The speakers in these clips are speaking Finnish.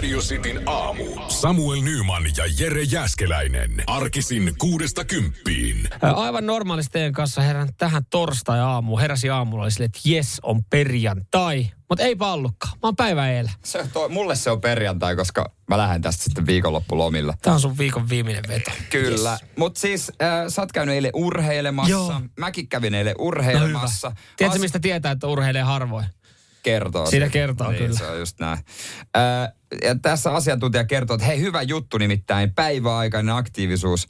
Radio Cityn aamu. Samuel Nyman ja Jere Jäskeläinen. Arkisin kuudesta kymppiin. Aivan normaalisti teidän kanssa herän tähän torstai-aamu. Heräsi aamulla oli silleen, että jes, on perjantai. Mutta ei ollutkaan. Mä oon päivä eilen. Se, toi, mulle se on perjantai, koska mä lähden tästä sitten viikonloppulomilla. Tää on sun viikon viimeinen veto. Kyllä. Yes. Mutta siis äh, sä oot käynyt eilen urheilemassa. Joo. Mäkin kävin eilen No urheilemassa. hyvä. Tiedätkö, As- mistä tietää, että urheilee harvoin? kertoo. Siitä kertoo, niin, kyllä. se on just näin. Äh, ja tässä asiantuntija kertoo, että hei, hyvä juttu nimittäin, päiväaikainen aktiivisuus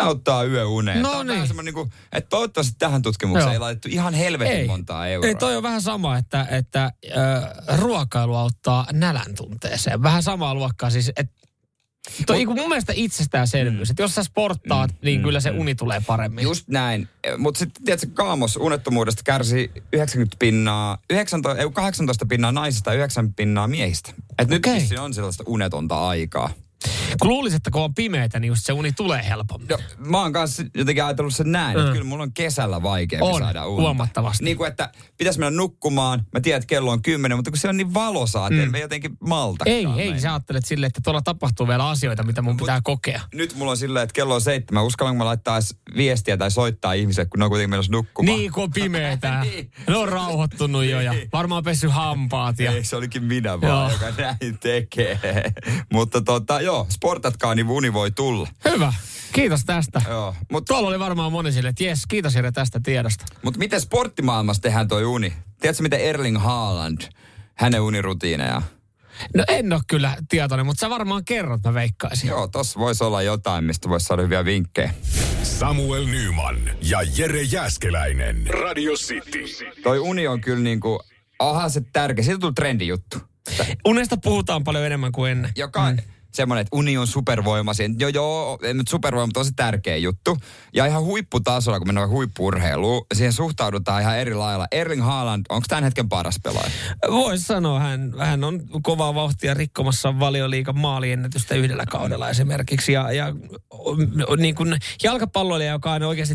auttaa yöuneen. No Tää on niin. vähän niin kuin, että toivottavasti tähän tutkimukseen Joo. ei laitettu ihan helvetin Ei. montaa euroa. Ei, toi on vähän sama, että, että äh, ruokailu auttaa nälän tunteeseen. Vähän samaa luokkaa siis, että Toi Mut, mun mielestä itsestäänselvyys, mm. että jos sä sporttaat, mm, niin kyllä se uni tulee paremmin. Just näin. Mutta sitten tiedätkö, kaamos unettomuudesta kärsii 90 pinnaa, 19, ei, 18 pinnaa naisista ja 9 pinnaa miehistä. Et nyt Okei. vissiin on sellaista unetonta aikaa. Kun luulisin, että kun on pimeätä, niin just se uni tulee helpommin. No, mä oon kanssa jotenkin ajatellut sen näin, että Mm. kyllä mulla on kesällä vaikeampi On, saada unta. huomattavasti. Niin kuin, että pitäisi mennä nukkumaan, mä tiedän, että kello on kymmenen, mutta kun se on niin valosaa, että mm. en jotenkin malta. Ei, ei, sä ajattelet silleen, että tuolla tapahtuu vielä asioita, mitä mun pitää kokea. Nyt mulla on silleen, että kello on seitsemän. Uskallanko mä laittaa viestiä tai soittaa ihmisille, kun ne on kuitenkin menossa nukkumaan? Niin, kun on pimeetä. Niin. Ne on rauhoittunut jo ja Niin. varmaan pessy hampaat. Ja... Ei, se olikin minä vaan, Joo. joka näin tekee. Mutta tota, joo, sportatkaa, niin uni voi tulla. Hyvä. Kiitos tästä. Joo, mutta Tuolla oli varmaan moni sille, että jes, kiitos Jere tästä tiedosta. mut miten sporttimaailmassa tehdään toi uni? Tiedätkö, miten Erling Haaland, hänen unirutiineja? No en ole kyllä tietoinen, mutta sä varmaan kerrot, mä veikkaisin. Joo, tossa voisi olla jotain, mistä voisi saada hyviä vinkkejä. Samuel Nyman ja Jere Jäskeläinen. Radio City. Toi uni on kyllä niinku, aha se tärkeä. Siitä tuli trendijuttu. Unesta puhutaan paljon enemmän kuin ennen. Joka mm. Semmoinen, että uni on supervoima. Siihen, joo, joo, nyt supervoima, on se tärkeä juttu. Ja ihan huipputasolla, kun mennään huippurheiluun, siihen suhtaudutaan ihan eri lailla. Erling Haaland, onko tämän hetken paras pelaaja? Voisi sanoa, hän, hän on kovaa vauhtia rikkomassa valioliikan maaliennätystä yhdellä kaudella esimerkiksi. Ja, ja niin kuin jalkapalloilija, joka on oikeasti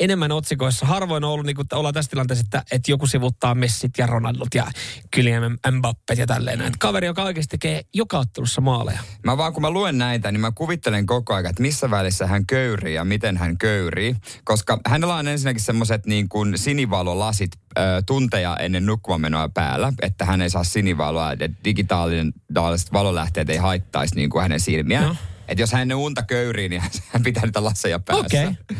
enemmän otsikoissa. Harvoin on ollut, niin kuin, että ollaan tässä tilanteessa, että, että joku sivuttaa Messit ja Ronaldot ja Kylian Mbappet ja tälleen. näin. Kaveri, joka oikeasti tekee joka ottelussa maaleja. Mä vaan kun mä luen näitä, niin mä kuvittelen koko ajan, että missä välissä hän köyrii ja miten hän köyrii. Koska hänellä on ensinnäkin semmoiset niin kuin sinivalolasit ö, tunteja ennen nukkumaan päällä, että hän ei saa sinivaloa, että digitaalinen digitaaliset valolähteet ei haittaisi niin kuin hänen silmiään. Joo. Että jos hän unta köyrii, niin hän pitää niitä laseja päässä. Okei.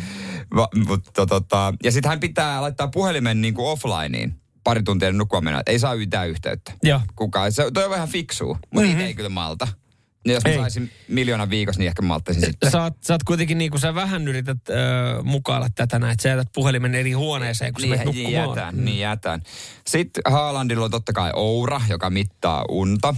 Va, mutta, tota, ja sitten hän pitää laittaa puhelimen niin kuin offlineen pari tuntia menoa, että ei saa yhtään yhteyttä. Joo. Kukaan. Se, toi on vähän fiksua, mutta Mhm. mm-hmm. ei kyllä malta. Niin jos mä Ei. saisin miljoonan viikossa, niin ehkä malttaisin sitten. Sä oot, sä oot kuitenkin niin kuin sä vähän yrität ö, mukailla tätä näin, että sä jätät puhelimen eri huoneeseen, kun sä niin, nukkumaan. jätän, niin jätän. Sitten Haalandilla on totta kai Oura, joka mittaa unta.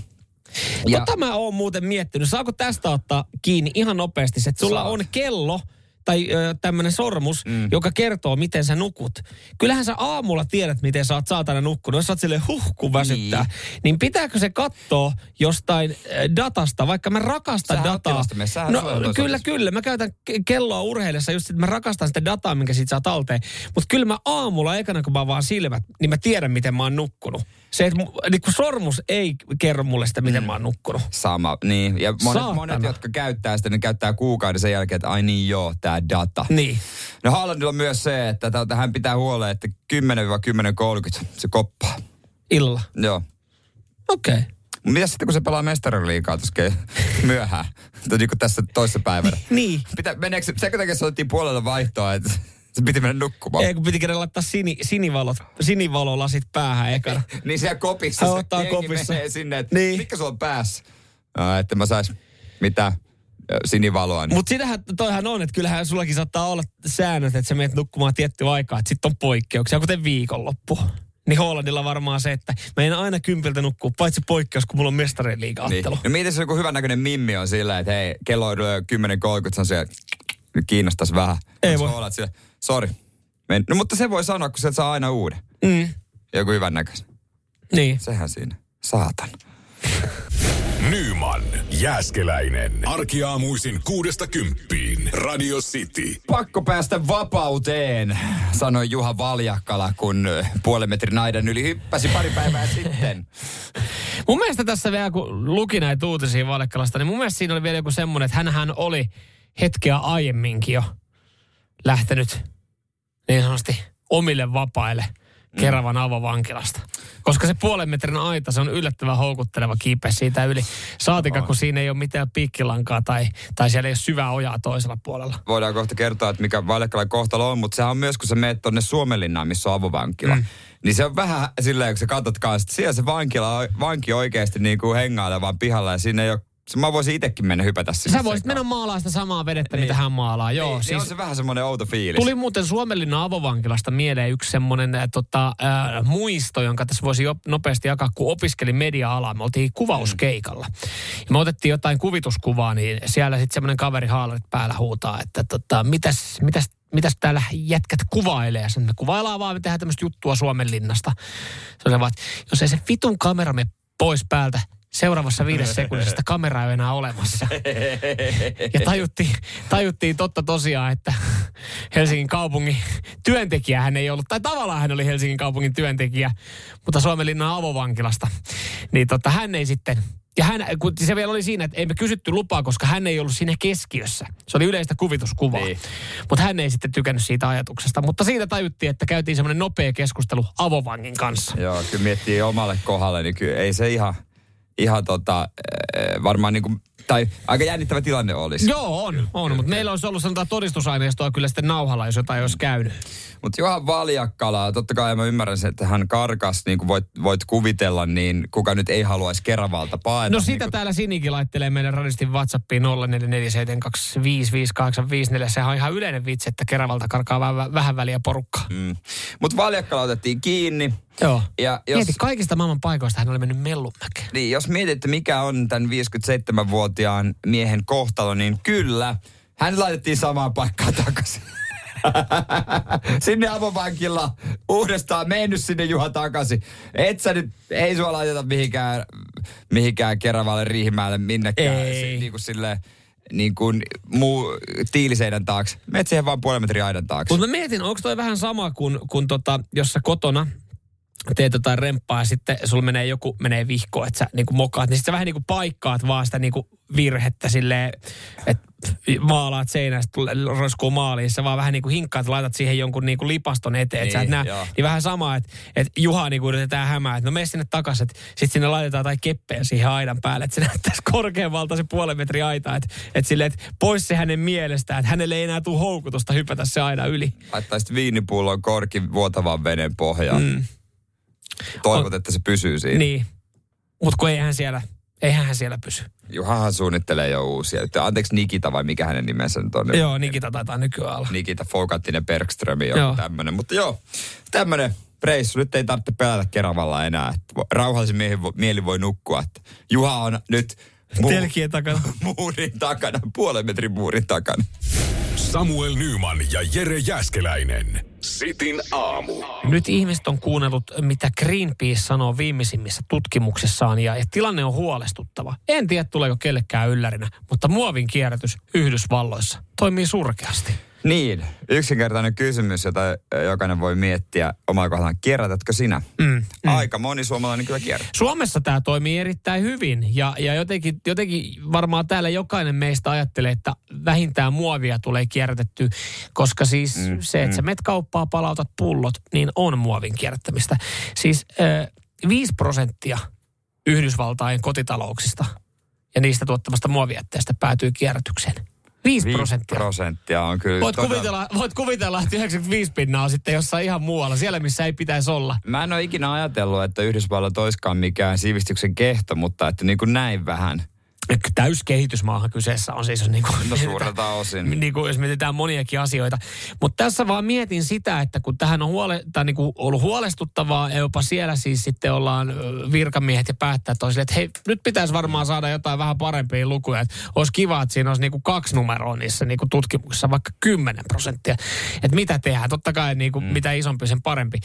Ja. Tota mä oon muuten miettinyt, saako tästä ottaa kiinni ihan nopeasti, että sulla Saat. on kello tai tämmöinen sormus, mm. joka kertoo, miten sä nukut. Kyllähän sä aamulla tiedät, miten sä oot saatana nukkunut. Jos sä oot silleen huh, kun väsyttää, niin, niin pitääkö se katsoa jostain datasta, vaikka mä rakastan Sähän dataa. no kyllä, kyllä. Mä käytän ke- kelloa urheilessa just, että mä rakastan sitä dataa, minkä siitä saa talteen. Mutta kyllä mä aamulla, ekana kun mä vaan silmät, niin mä tiedän, miten mä oon nukkunut. Se, että mu- niin kun sormus ei kerro mulle sitä, miten mm. mä oon nukkunut. Sama, niin. Ja monet, Saatana. monet, jotka käyttää sitä, ne käyttää kuukauden sen jälkeen, että ai niin joo, tää data. Niin. No Haalandilla on myös se, että tätä, hän pitää huoleen, että 10-10.30 se koppaa. Illa. Joo. Okei. Okay. Mitä sitten, kun se pelaa mestariliikaa tuossa myöhään? Niin kuin tässä toisessa päivänä. Niin. Pitä, meneekö, se- sekö takia se otettiin puolella vaihtoa, että se piti mennä nukkumaan? Ei, kun piti kerran laittaa sini, sinivalot, sinivalolasit päähän ekana. Niin siellä kopissa Hän se ottaa jengi kopissa. menee sinne, että Niin. niin. mitkä sulla on päässä? No, että mä sais mitä sinivaloa. Niin. Mutta sitähän, toihan on, että kyllähän sullakin saattaa olla säännöt, että sä menet nukkumaan tiettyä aikaa, että sitten on poikkeuksia, kuten viikonloppu. Niin Hollandilla varmaan se, että mä en aina kympiltä nukkua, paitsi poikkeus, kun mulla on mestarien liiga niin. No mietin, se joku hyvän näköinen mimmi on sillä, että hei, kello on ö, 10.30, se on siellä, nyt kiinnostaisi vähän. Ei voi. Olla, että Men, no mutta se voi sanoa, kun se saa aina uuden. Mm. Joku hyvän näköisen. Niin. Sehän siinä. Saatan. Nyman, Jääskeläinen. Arkiaamuisin kuudesta kymppiin. Radio City. Pakko päästä vapauteen, sanoi Juha Valjakkala, kun puolen metrin aidan yli hyppäsi pari päivää sitten. Mun mielestä tässä vielä, kun luki näitä uutisia Valekkalasta, niin mun mielestä siinä oli vielä joku semmoinen, että hänhän oli hetkeä aiemminkin jo lähtenyt niin sanotusti omille vapaille Keravan avovankilasta. Koska se puolen metrin aita, se on yllättävän houkutteleva kiipeä siitä yli. Saatika, kun siinä ei ole mitään piikkilankaa tai, tai siellä ei ole syvää ojaa toisella puolella. Voidaan kohta kertoa, että mikä Valjakkalan kohtalo on, mutta sehän on myös, kun sä meet tonne Suomenlinnaan, missä on avovankila. Mm. Niin se on vähän silleen, kun sä katsot kanssa, että siellä se vankila, vanki oikeasti niin kuin hengailee vaan pihalla ja siinä ei ole, mä voisin itsekin mennä hypätä sinne. Sä voisit sekaan. mennä maalaa sitä samaa vedettä, mitä hän maalaa. Joo, niin, siis... on se vähän semmoinen outo fiilis. Tuli muuten Suomenlinnan avovankilasta mieleen yksi semmoinen äh, tota, äh, muisto, jonka tässä voisi jo nopeasti jakaa, kun opiskelin media-alaa. Me oltiin kuvauskeikalla. Ja me otettiin jotain kuvituskuvaa, niin siellä sitten semmoinen kaveri haalarit päällä huutaa, että tota, mitäs, mitäs, mitäs täällä jätkät kuvailee. Sen me kuvaillaan vaan, me tehdään tämmöistä juttua Suomenlinnasta. Se on se vaan, että jos ei se vitun kamera me pois päältä, seuraavassa viides sekunnissa kameraa ei enää olemassa. Ja tajuttiin, tajuttiin totta tosiaan, että Helsingin kaupungin työntekijä hän ei ollut, tai tavallaan hän oli Helsingin kaupungin työntekijä, mutta Suomenlinnan avovankilasta. Niin tota, hän ei sitten, ja hän, kun se vielä oli siinä, että ei me kysytty lupaa, koska hän ei ollut siinä keskiössä. Se oli yleistä kuvituskuvaa. Niin. Mutta hän ei sitten tykännyt siitä ajatuksesta. Mutta siitä tajuttiin, että käytiin semmoinen nopea keskustelu avovangin kanssa. Joo, kyllä miettii omalle kohdalle, niin kyllä ei se ihan, ihan tota, äh, varmaan niin kuin, tai aika jännittävä tilanne olisi. Joo, on, on. Mutta meillä olisi ollut sanotaan todistusaineistoa kyllä sitten nauhalla, jos jotain olisi käynyt. Mutta Juha Valjakkala, totta kai mä ymmärrän sen, että hän karkas, niin kuin voit, voit kuvitella, niin kuka nyt ei haluaisi Keravalta paeta. No sitä niin kuin, täällä Sinikin laittelee meidän radistin WhatsAppiin 0447255854. Sehän on ihan yleinen vitsi, että Keravalta karkaa vähän, vähän väliä porukkaa. mm. Mutta Valjakkala otettiin kiinni. Joo. Ja jos, Mieti, kaikista maailman paikoista hän oli mennyt Mellunmäkeen. niin, jos mietitte, mikä on tämän 57-vuotiaan miehen kohtalo, niin kyllä, hän laitettiin samaan paikkaan takaisin. sinne avovankilla uudestaan mennyt sinne Juha takaisin. Et sä nyt, ei sua laiteta mihinkään, mihinkään Keravalle Riihimäelle minnekään. Ei. Si, niin kuin silleen, niin kuin muu tiiliseinän taakse. Meet siihen vaan puolen metrin aidan taakse. Mutta mä mietin, onko toi vähän sama kuin, kun tota, jos sä kotona teet jotain remppaa ja sitten sulla menee joku, menee vihko, että sä niinku mokaat, niin sitten sä vähän niinku paikkaat vaan sitä niinku virhettä silleen, että maalaat seinästä, roiskuu maaliin, sä vaan vähän niinku hinkkaat, laitat siihen jonkun niinku lipaston eteen, että sä et Niin, joo. Niin vähän sama, että et Juha niinku yritetään hämää, että no mene sinne takaisin, että sitten sinne laitetaan jotain keppejä siihen aidan päälle, että se näyttäisi korkeammalta se puolen metri aita, että et silleen, että pois se hänen mielestään, että hänelle ei enää tule houkutusta hypätä se aina yli. Laittaisit viinipullon korkin vuotavan veneen pohjaan. Mm. Toivot, että se pysyy siinä. Niin. Mutta kun eihän siellä, eihän hän siellä pysy. Juhahan suunnittelee jo uusia. Anteeksi Nikita vai mikä hänen nimensä nyt on? Joo, Nikita taitaa nykyään olla. Nikita Fogattinen Bergström Joo. joku tämmönen. Mutta joo, tämmönen reissu. Nyt ei tarvitse pelätä Keravalla enää. Rauhallisen mieli, voi- mieli voi nukkua. Että Juha on nyt mu- Telkien takana. muurin takana, puolen metrin muurin takana. Samuel Nyman ja Jere Jäskeläinen. Sitin aamu. Nyt ihmiset on kuunnellut, mitä Greenpeace sanoo viimeisimmissä tutkimuksissaan, ja, ja tilanne on huolestuttava. En tiedä, tuleeko kellekään yllärinä, mutta muovin kierrätys Yhdysvalloissa toimii surkeasti. Niin, yksinkertainen kysymys, jota jokainen voi miettiä omalla kohdallaan. Kierrätätkö sinä? Mm, mm. Aika moni suomalainen kyllä kierrättää. Suomessa tämä toimii erittäin hyvin ja, ja jotenkin, jotenkin varmaan täällä jokainen meistä ajattelee, että vähintään muovia tulee kierrätettyä, koska siis mm, se, että mm. sä met kauppaa, palautat pullot, niin on muovin kierrättämistä. Siis äh, 5 prosenttia Yhdysvaltain kotitalouksista ja niistä tuottamasta muovijätteestä päätyy kierrätykseen. 5 Viisi prosenttia. prosenttia on kyllä Voit todella- kuvitella, voit kuvitella, että 95 pinnaa on sitten jossain ihan muualla, siellä missä ei pitäisi olla. Mä en ole ikinä ajatellut, että Yhdysvallat olisikaan mikään sivistyksen kehto, mutta että niin kuin näin vähän. Täyskehitysmaahan kyseessä on siis, jos niin kuin, No suurelta osin. niin kuin, jos mietitään moniakin asioita. Mutta tässä vaan mietin sitä, että kun tähän on huole, tai niin kuin ollut huolestuttavaa, ja jopa siellä siis sitten ollaan virkamiehet ja päättäjät toisille, että hei, nyt pitäisi varmaan saada jotain vähän parempia lukuja. Että olisi kiva, että siinä olisi niin kuin kaksi numeroa niissä niin kuin tutkimuksissa, vaikka 10 prosenttia. Että mitä tehdään, totta kai niin kuin, mm. mitä isompi sen parempi.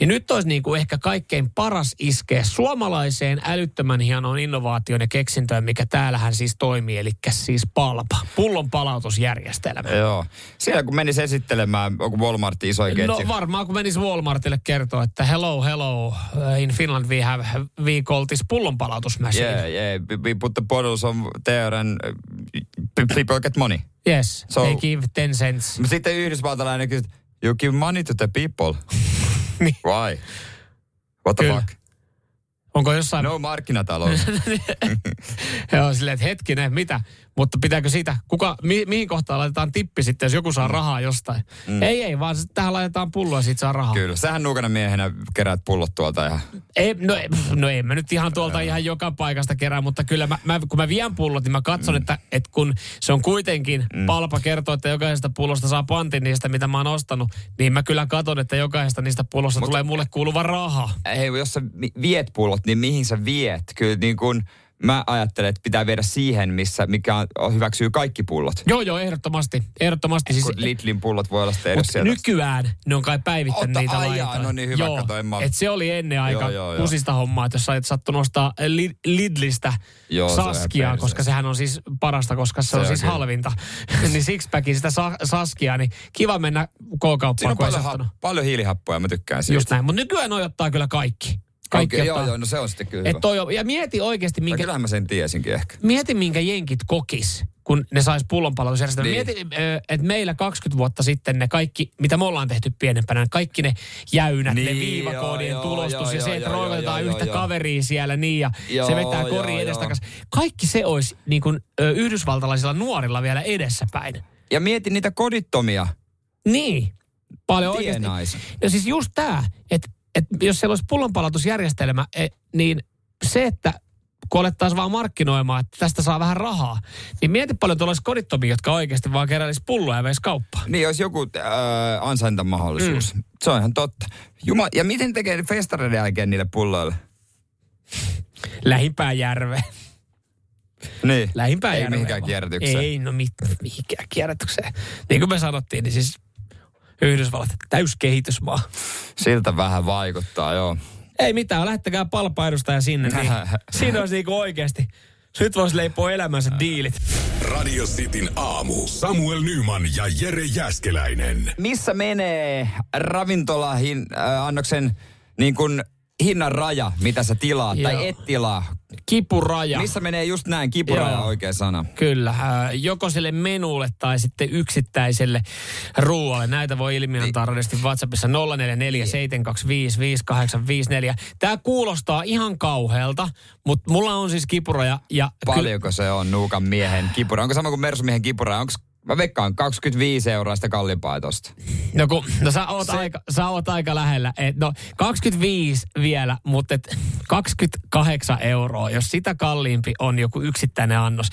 Niin nyt olisi niin kuin ehkä kaikkein paras iskeä suomalaiseen älyttömän hienoon innovaatioon ja keksintöön, mikä täällähän siis toimii, eli siis palpa, pullon palautusjärjestelmä. Joo. Siellä kun menisi esittelemään, onko Walmartin isoja ketju? No varmaan kun menisi Walmartille kertoa, että hello, hello, uh, in Finland we have, we call this pullonpalautusmachine. Yeah, yeah. We put the bottles on there and uh, people get money. Yes, So- they give 10 cents. Sitten yhdysvaltalainen kysyy, you give money to the people. Niin. Why? What the Kyllä. fuck? Onko jossain... No markkinatalous. Joo, silleen, että hetkinen, mitä? Mutta pitääkö siitä, kuka, mi, mihin kohtaan laitetaan tippi sitten, jos joku saa rahaa jostain? Mm. Ei, ei, vaan tähän laitetaan pullo ja siitä saa rahaa. Kyllä. Sähän nuukana miehenä keräät pullot tuolta ja Ei, no, ei- no en mä nyt ihan tuolta ihan joka paikasta kerää, mutta kyllä mä, mä, kun mä vien pullot, niin mä katson, mm. että, että kun se on kuitenkin, mm. palpa kertoo, että jokaisesta pullosta saa pantin niistä, mitä mä oon ostanut, niin mä kyllä katson, että jokaisesta niistä pullosta Mut- tulee mulle kuuluva raha. hei, jos sä viet pullot, niin mihin sä viet? Kyllä niin kuin mä ajattelen, että pitää viedä siihen, missä, mikä on, on- hyväksyy kaikki pullot. Joo, joo, ehdottomasti. Ehdottomasti. Siis, Lidlin pullot voi olla sitten sieltä. nykyään ne on kai päivittänyt Ota- niitä ai jaa, laitoja. no niin, hyvä, Joo, kato, en mä- et se oli ennen aika Joo, joo, joo. kusista hommaa, että jos sä et sattunut ostaa Li- Lidlistä Joo, se on Saskia, perseestä. koska sehän on siis parasta, koska se, Se on on siis kyllä. halvinta. niin sixpackin sitä sa- Saskia, niin kiva mennä Siinä K-kauppaan, on kun ei paljon, ha- paljon hiilihappoja, mä tykkään siitä. Just näin. Mutta nykyään noi ottaa kyllä kaikki. Kaikki ottaa. joo, joo, no se on sitten kyllä Et toi on, ja mieti oikeasti, Tai minkä, kyllähän mä sen tiesinkin ehkä. mieti minkä jenkit kokis, kun ne sais pullonpalautusjärjestelmän. Niin. Mieti, että meillä 20 vuotta sitten ne kaikki, mitä me ollaan tehty pienempänä, kaikki ne jäynät, ne Niin, viivakoodien joo, tulostus joo, ja joo, se, että joo, yhtä joo. kaveria siellä niin ja Joo, se vetää kori edestakaisin. Kaikki se olisi niin kuin, ö, yhdysvaltalaisilla nuorilla vielä edessäpäin. Ja mieti niitä kodittomia. Niin. Paljon oikeasti. Tienais. Ja siis just tämä, että, että jos siellä olisi pullonpalautusjärjestelmä, eh, niin se, että kun alettaisiin vaan markkinoimaan, että tästä saa vähän rahaa, niin mieti paljon tuolla olisi kodittomia, jotka oikeasti vaan keräisi pulloa ja veisi kauppaan. Niin, olisi joku äh, ansaintamahdollisuus. Mm. Se on ihan totta. Juma, ja miten tekee festareiden jälkeen niille pulloille? Lähimpään järve. Niin. Lähimpään Ei mihinkään vaan. kierrätykseen. Ei, no mit, mihinkään kierrätykseen. Niin kuin me sanottiin, niin siis Yhdysvallat täyskehitysmaa. Siltä vähän vaikuttaa, joo. Ei mitään, lähettäkää palpaedustaja sinne, niin siinä olisi niinku oikeasti. Nyt voisi leipoa elämänsä diilit. Radio Cityn aamu. Samuel Nyman ja Jere Jäskeläinen. Missä menee ravintolahin äh, annoksen niin kuin hinnan raja, mitä sä tilaat Joo. tai et tilaa? Kipuraja. Missä menee just näin, kipuraja Joo. oikea sana. Kyllä, äh, joko sille menulle tai sitten yksittäiselle ruoalle. Näitä voi ilmiantaa radiosti WhatsAppissa 0447255854. Tämä kuulostaa ihan kauhealta, mutta mulla on siis kipuraja. Ja Paljonko se on nuukan miehen kipura? Onko sama kuin Mersumiehen kipura? Onko Mä veikkaan 25 euroa sitä kalliimpaa tosta. No, kun, no sä, oot aika, sä oot aika lähellä. Et, no 25 vielä, mutta et 28 euroa, jos sitä kalliimpi on joku yksittäinen annos,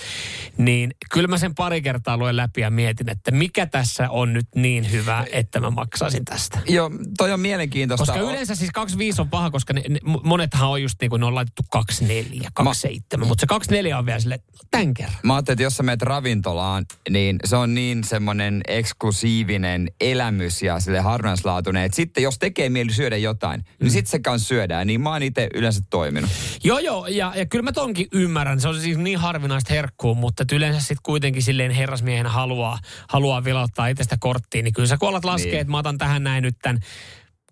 niin kyllä mä sen pari kertaa luen läpi ja mietin, että mikä tässä on nyt niin hyvä, että mä maksaisin tästä. Joo, toi on mielenkiintoista. Koska yleensä siis 25 on paha, koska ne, ne, monethan on just niin kuin ne on laitettu 24, 27, mutta se 24 on vielä silleen, no tämän kerran. Mä ajattelin, että jos sä menet ravintolaan, niin se on niin semmoinen eksklusiivinen elämys ja sille harvinaislaatuinen, että sitten jos tekee mieli syödä jotain, mm. niin sitten se kanssa syödään. Niin mä oon itse yleensä toiminut. Joo, joo, ja, ja kyllä mä tonkin ymmärrän. Se on siis niin harvinaista herkkuu, mutta yleensä sitten kuitenkin silleen herrasmiehenä haluaa, haluaa vilauttaa itsestä korttiin. Niin kyllä sä kun alat laskee, Niin. niin. että mä otan tähän näin nyt tämän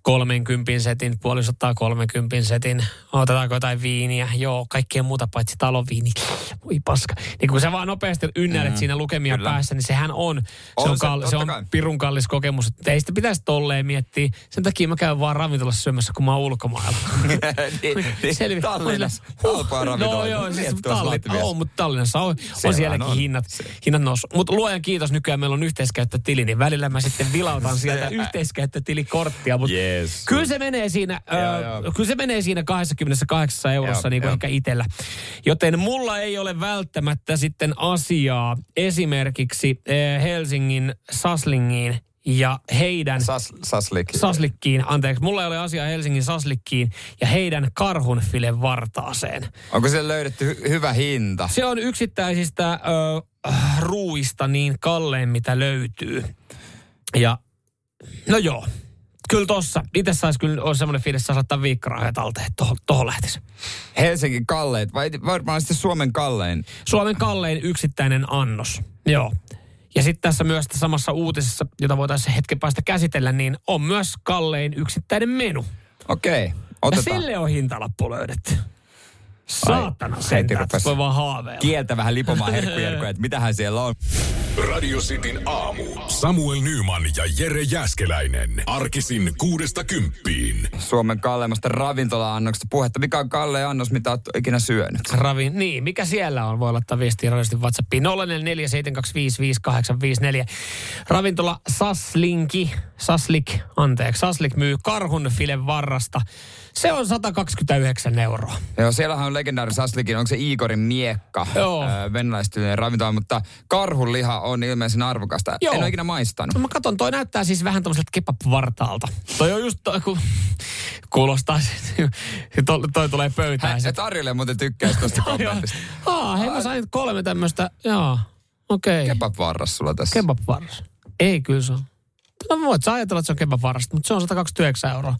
30 setin, ottaa 30 setin, otetaanko jotain viiniä, joo, kaikkea muuta paitsi talonviini, voi paska. Niin kun sä vaan nopeasti ynnäilet mm, siinä lukemia kyllä. päässä, niin sehän on, se On on, se, kal- se on kai. pirun kallis kokemus. Että ei sitä pitäisi tolleen miettiä. Sen takia mä käyn vaan ravintolassa syömässä, kun mä oon ulkomailla. niin, niin, Selvi- Tallinnassa halpaa. No joo, siis Liettuassa Talli, Latviassa. on, mutta Tallinnassa on, on sielläkin on. hinnat, hinnat noussut. Mutta luojan kiitos, nykyään meillä on yhteiskäyttötili, niin välillä mä sitten vilautan sieltä yhteiskäyttötilikorttia. Mutta Jee. Jees. Kyllä se menee siinä, Joo, joo. kyllä se menee siinä 28 eurossa Joo, niin kuin ehkä itsellä. Joten mulla ei ole välttämättä sitten asiaa esimerkiksi Helsingin Saslingiin ja heidän Sas, saslik. Saslikkiin, anteeksi, mulla ei ole asiaa Helsingin Saslikkiin ja heidän karhunfile vartaaseen. Onko siellä löydetty hy- hyvä hinta? Se on yksittäisistä ö, ruuista niin kallein, mitä löytyy. Ja no joo, kyllä tossa. Itse saisi kyllä, on semmoinen fiilis, että saisi laittaa viikkorahoja talteen, että tohon, tohon lähtisi. Helsingin kalleet, vai varmaan sitten Suomen kallein? Suomen kallein yksittäinen annos. Joo. Ja sitten tässä myös samassa uutisessa, jota voitaisiin hetken päästä käsitellä, niin on myös kallein yksittäinen menu. Okei, Ja otetaan. sille on hintalappu löydetty. Saatana Ai, sentään, voi vaan haaveilla. Kieltä vähän lipomaan herkkujerkkuja, että mitähän siellä on. Radio Cityn aamu. Samuel Nyman ja Jere Jäskeläinen. Arkisin kuudesta kymppiin. Suomen kalleimmasta ravintola-annoksesta puhetta. Mikä on kallein annos, mitä olet ikinä syönyt? Ravi, niin, mikä siellä on? Voi laittaa viestiä radiosti WhatsAppiin 0447255854. Ravintola Saslinki, Saslik, anteeksi, Saslik myy karhun file varrasta. Se on 129 euroa. Joo, siellähän on legendaari Saslikin, onko se Igorin miekka, Joo. öö, ravintola, mutta karhunliha on ilmeisen arvokasta. Joo. En ole ikinä maistanut. No mä katson, toi näyttää siis vähän tommoselta kebab-vartaalta. Toi on just toi, kun kuulostaa, toi, toi tulee pöytään. Et Tarjolle muuten tykkäisi tuosta Joo. kommentista. Aa, hei mä sain kolme tämmöstä, joo, okei. Okay. Kebab-varras sulla tässä. Kebab-varras. Ei kyllä se on. No voit sä ajatella, että se on kebab-varrasta, mutta se on 129 euroa.